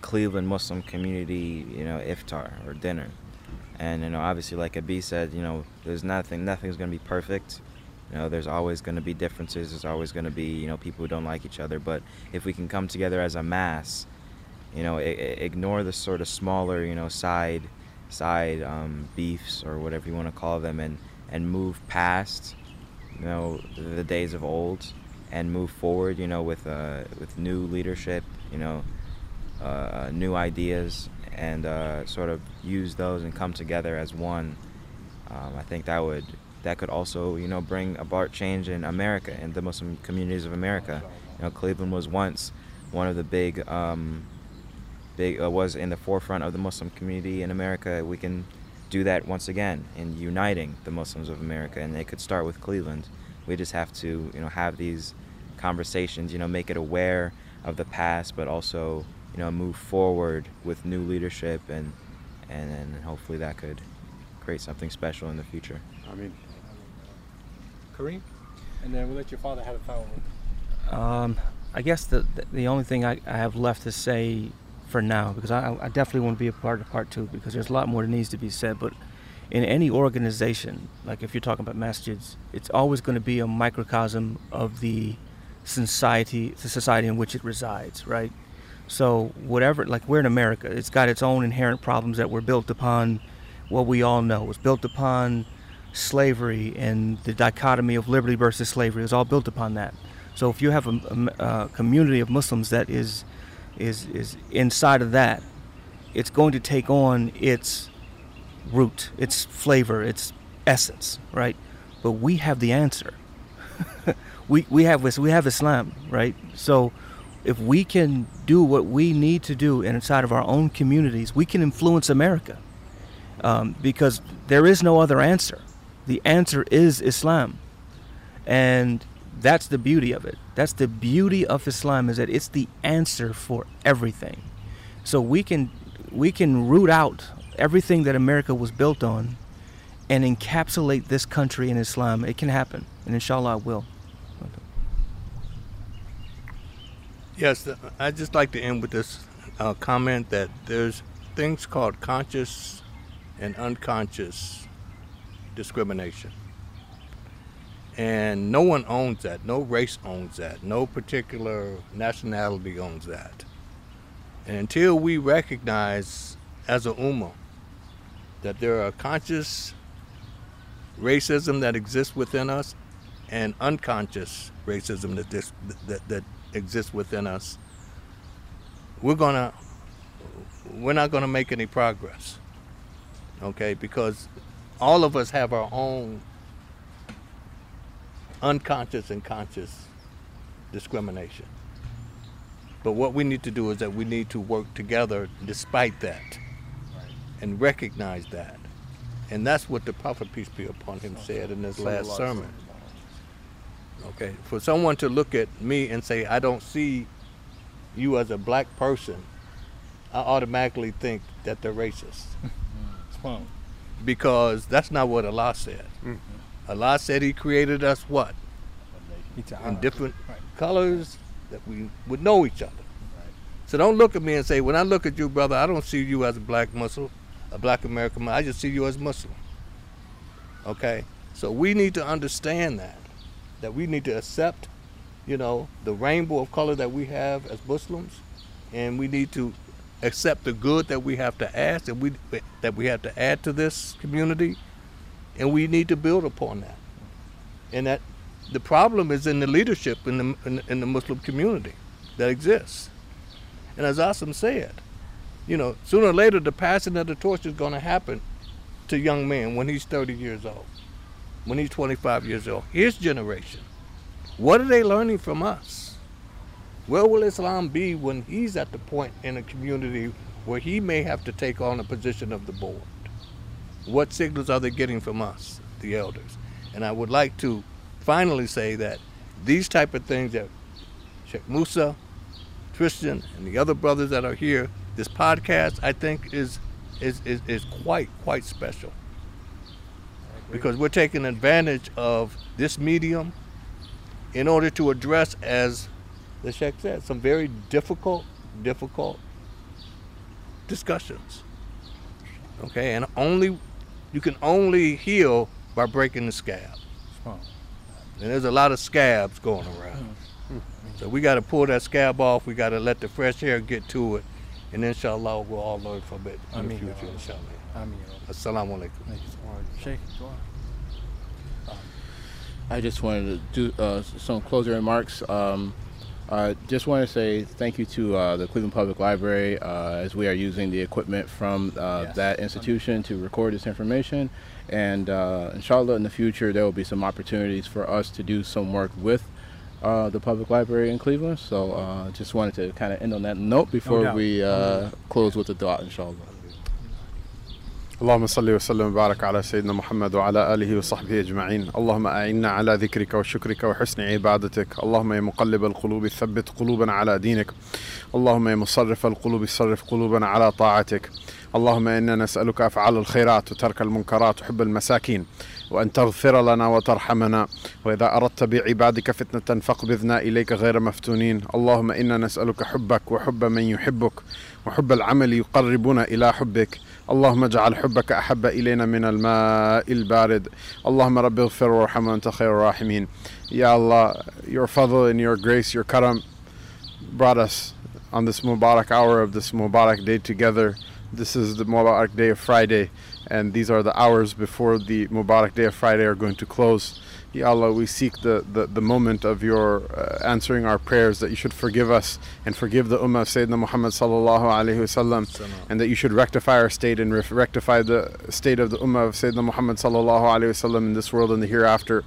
Cleveland Muslim community you know iftar or dinner. And you know obviously like Abi said you know there's nothing nothing's going to be perfect you know there's always going to be differences there's always going to be you know people who don't like each other but if we can come together as a mass you know I- ignore the sort of smaller you know side side um, beefs or whatever you want to call them and and move past you know the days of old and move forward you know with uh, with new leadership you know uh, new ideas and uh, sort of use those and come together as one um, I think that would that could also you know bring about change in America and the Muslim communities of America. You know, Cleveland was once one of the big um, big uh, was in the forefront of the Muslim community in America. We can do that once again in uniting the Muslims of America, and it could start with Cleveland. We just have to you know have these conversations. You know, make it aware of the past, but also you know move forward with new leadership and and, and hopefully that could create something special in the future.
I mean,
And then we'll let your father have a final word
Um, I guess the, the the only thing I, I have left to say for now, because I, I definitely want to be a part of part two, because there's a lot more that needs to be said. But in any organization, like if you're talking about masjids, it's always going to be a microcosm of the society, the society in which it resides, right? So whatever, like we're in America, it's got its own inherent problems that were built upon what we all know. Was built upon slavery and the dichotomy of liberty versus slavery. is all built upon that. So if you have a, a- a community of Muslims that is is is inside of that, it's going to take on its root, its flavor, its essence, right? But we have the answer. we we have we have Islam, right? So if we can do what we need to do inside of our own communities, we can influence America. Um, because there is no other answer. The answer is Islam. And that's the beauty of it. That's the beauty of Islam is that it's the answer for everything. So we can we can root out everything that America was built on and encapsulate this country in Islam. It can happen, and inshallah it will.
Yes, I'd just like to end with this uh, comment that there's things called conscious and unconscious discrimination. And no one owns that. No race owns that. No particular nationality owns that. And until we recognize as a ummah that there are conscious racism that exists within us and unconscious racism that, this, that, that exists within us, we're gonna we're not gonna make any progress. Okay, because all of us have our own unconscious and conscious discrimination. But what we need to do is that we need to work together despite that and recognize that. And that's what the Prophet, peace be upon him, said in his last sermon. Okay, for someone to look at me and say, I don't see you as a black person I automatically think that they're racist. because that's not what Allah said. Allah said He created us what? In different colors that we would know each other. So don't look at me and say, when I look at you, brother, I don't see you as a black Muslim, a black American. I just see you as Muslim. Okay? So we need to understand that. That we need to accept, you know, the rainbow of color that we have as Muslims, and we need to accept the good that we have to add that we that we have to add to this community, and we need to build upon that. And that the problem is in the leadership in the in, in the Muslim community that exists. And as Asim said, you know, sooner or later the passing of the torch is going to happen to young men when he's 30 years old, when he's 25 years old. His generation. What are they learning from us? Where will Islam be when he's at the point in a community where he may have to take on a position of the board? What signals are they getting from us, the elders? And I would like to finally say that these type of things that Sheikh Musa, Tristan, and the other brothers that are here, this podcast, I think is is, is, is quite quite special. Because we're taking advantage of this medium in order to address, as the Sheikh said, some very difficult, difficult discussions. Okay, and only you can only heal by breaking the scab. And there's a lot of scabs going around. So we got to pull that scab off. We got to let the fresh air get to it. And inshallah, we'll all learn from it in the
Ameen, ya
future,
Rabbi.
inshallah.
Ameen.
Assalamu alaikum.
Sheikh,
I just wanted to do uh, some closing remarks. Um, uh, just want to say thank you to uh, the Cleveland Public Library uh, as we are using the equipment from uh,
Yes.
that institution to record this information. And uh, inshallah, in the future, there will be some opportunities for us to do some work with uh, the public library in Cleveland. So uh, just wanted to kind of end on that note before
doubt.
we uh, close with the dua, inshallah.
اللهم صل وسلم وبارك على سيدنا محمد وعلى آله وصحبه أجمعين. اللهم أعنا على ذكرك وشكرك وحسن عبادتك. اللهم يا مقلب القلوب ثبت قلوبنا على دينك. اللهم يا مصرف القلوب صرف قلوبنا على طاعتك. اللهم إنا نسألك أفعال الخيرات وترك المنكرات وحب المساكين. وأن تغفر لنا وترحمنا. وإذا أردت بعبادك فتنة فاقبضنا إليك غير مفتونين. اللهم إنا نسألك حبك وحب من يحبك وحب العمل يقربنا إلى حبك. اللهم اجعل حبك أحب إلينا من الماء البارد. اللهم رب اغفر وارحم وأنت خير الراحمين. Ya Allah, your fadl and your grace, your karam brought us on this Mubarak hour of this Mubarak day together. This is the Mubarak day of Friday, and these are the hours before the Mubarak day of Friday are going to close. Ya Allah, we seek the, the, the moment of your uh, answering our prayers that you should forgive us and forgive the Ummah of Sayyidina Muhammad sallallahu alaihi wasallam, and that you should rectify our state and ref- rectify the state of the Ummah of Sayyidina Muhammad sallallahu alaihi wasallam in this world and the hereafter.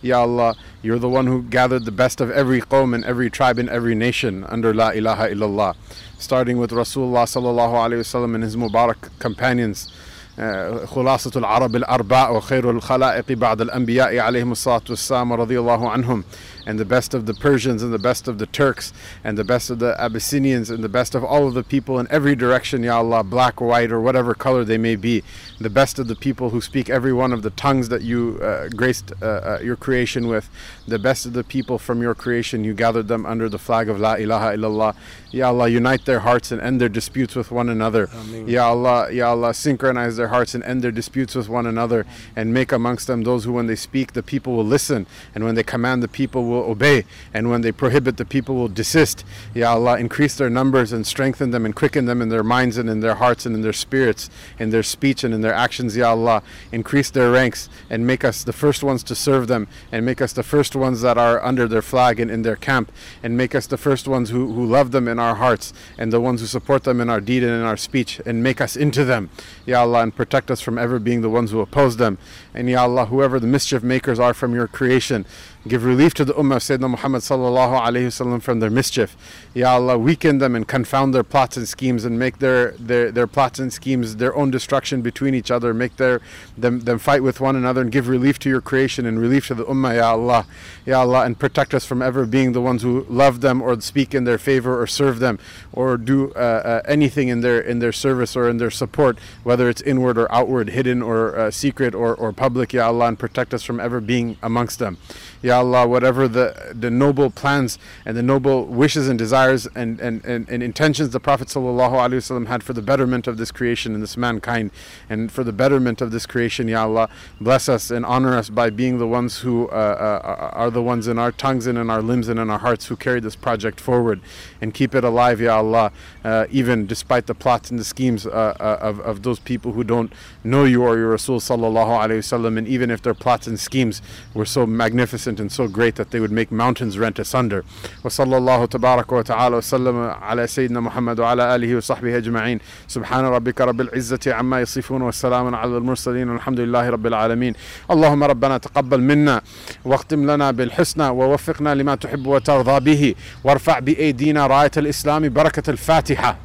Ya Allah, you're the one who gathered the best of every qawm and every tribe and every nation under La ilaha illallah. Starting with Rasulullah sallallahu alayhi wasallam and his Mubarak companions. آه، خلاصة العرب الأرباء وخير الخلائق بعد الأنبياء عليهم الصلاة والسلام رضي الله عنهم. And the best of the Persians and the best of the Turks and the best of the Abyssinians and the best of all of the people in every direction, Ya Allah, black, white, or whatever color they may be. The best of the people who speak every one of the tongues that you uh, graced uh, uh, your creation with. The best of the people from your creation, you gathered them under the flag of La ilaha illallah. Ya Allah, unite their hearts and end their disputes with one another. Ya Allah, Ya Allah, synchronize their hearts and end their disputes with one another and make amongst them those who, when they speak, the people will listen, and when they command, the people will obey, and when they prohibit, the people will desist. Ya Allah, increase their numbers and strengthen them and quicken them in their minds and in their hearts and in their spirits, in their speech and in their actions, Ya Allah. Increase their ranks and make us the first ones to serve them, and make us the first ones that are under their flag and in their camp, and make us the first ones who, who love them in our hearts, and the ones who support them in our deed and in our speech, and make us into them, Ya Allah, and protect us from ever being the ones who oppose them. And Ya Allah, whoever the mischief makers are from your creation, Give relief to the Ummah of Sayyidina Muhammad sallallahu alayhi wasallam from their mischief. Ya Allah, weaken them and confound their plots and schemes and make their, their, their plots and schemes their own destruction between each other. Make their them, them fight with one another and give relief to your creation and relief to the Ummah, Ya Allah. Ya Allah, and protect us from ever being the ones who love them or speak in their favor or serve them or do uh, uh, anything in their in their service or in their support, whether it's inward or outward, hidden or uh, secret or, or public, Ya Allah, and protect us from ever being amongst them. Ya Allah, whatever the, the noble plans and the noble wishes and desires and, and, and, and intentions the Prophet ﷺ had for the betterment of this creation and this mankind and for the betterment of this creation, Ya Allah, bless us and honor us by being the ones who uh, uh, are the ones in our tongues and in our limbs and in our hearts who carry this project forward and keep it alive, Ya Allah, uh, even despite the plots and the schemes uh, uh, of, of those people who don't know you or your Rasul Sallallahu Alaihi Wasallam and even if their plots and schemes were so magnificent and so great that they would make mountains rent asunder. وصلى الله تبارك وتعالى وسلم على سيدنا محمد وعلى آله وصحبه أجمعين سبحان ربك رب العزة عما يصفون والسلام على المرسلين والحمد لله رب العالمين اللهم ربنا تقبل منا واختم لنا بالحسنى ووفقنا لما تحب وترضى به وارفع بأيدينا راية الإسلام بركة الفاتحة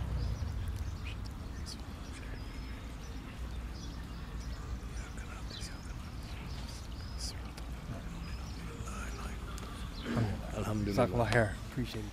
Jazakallah khair. Appreciate it.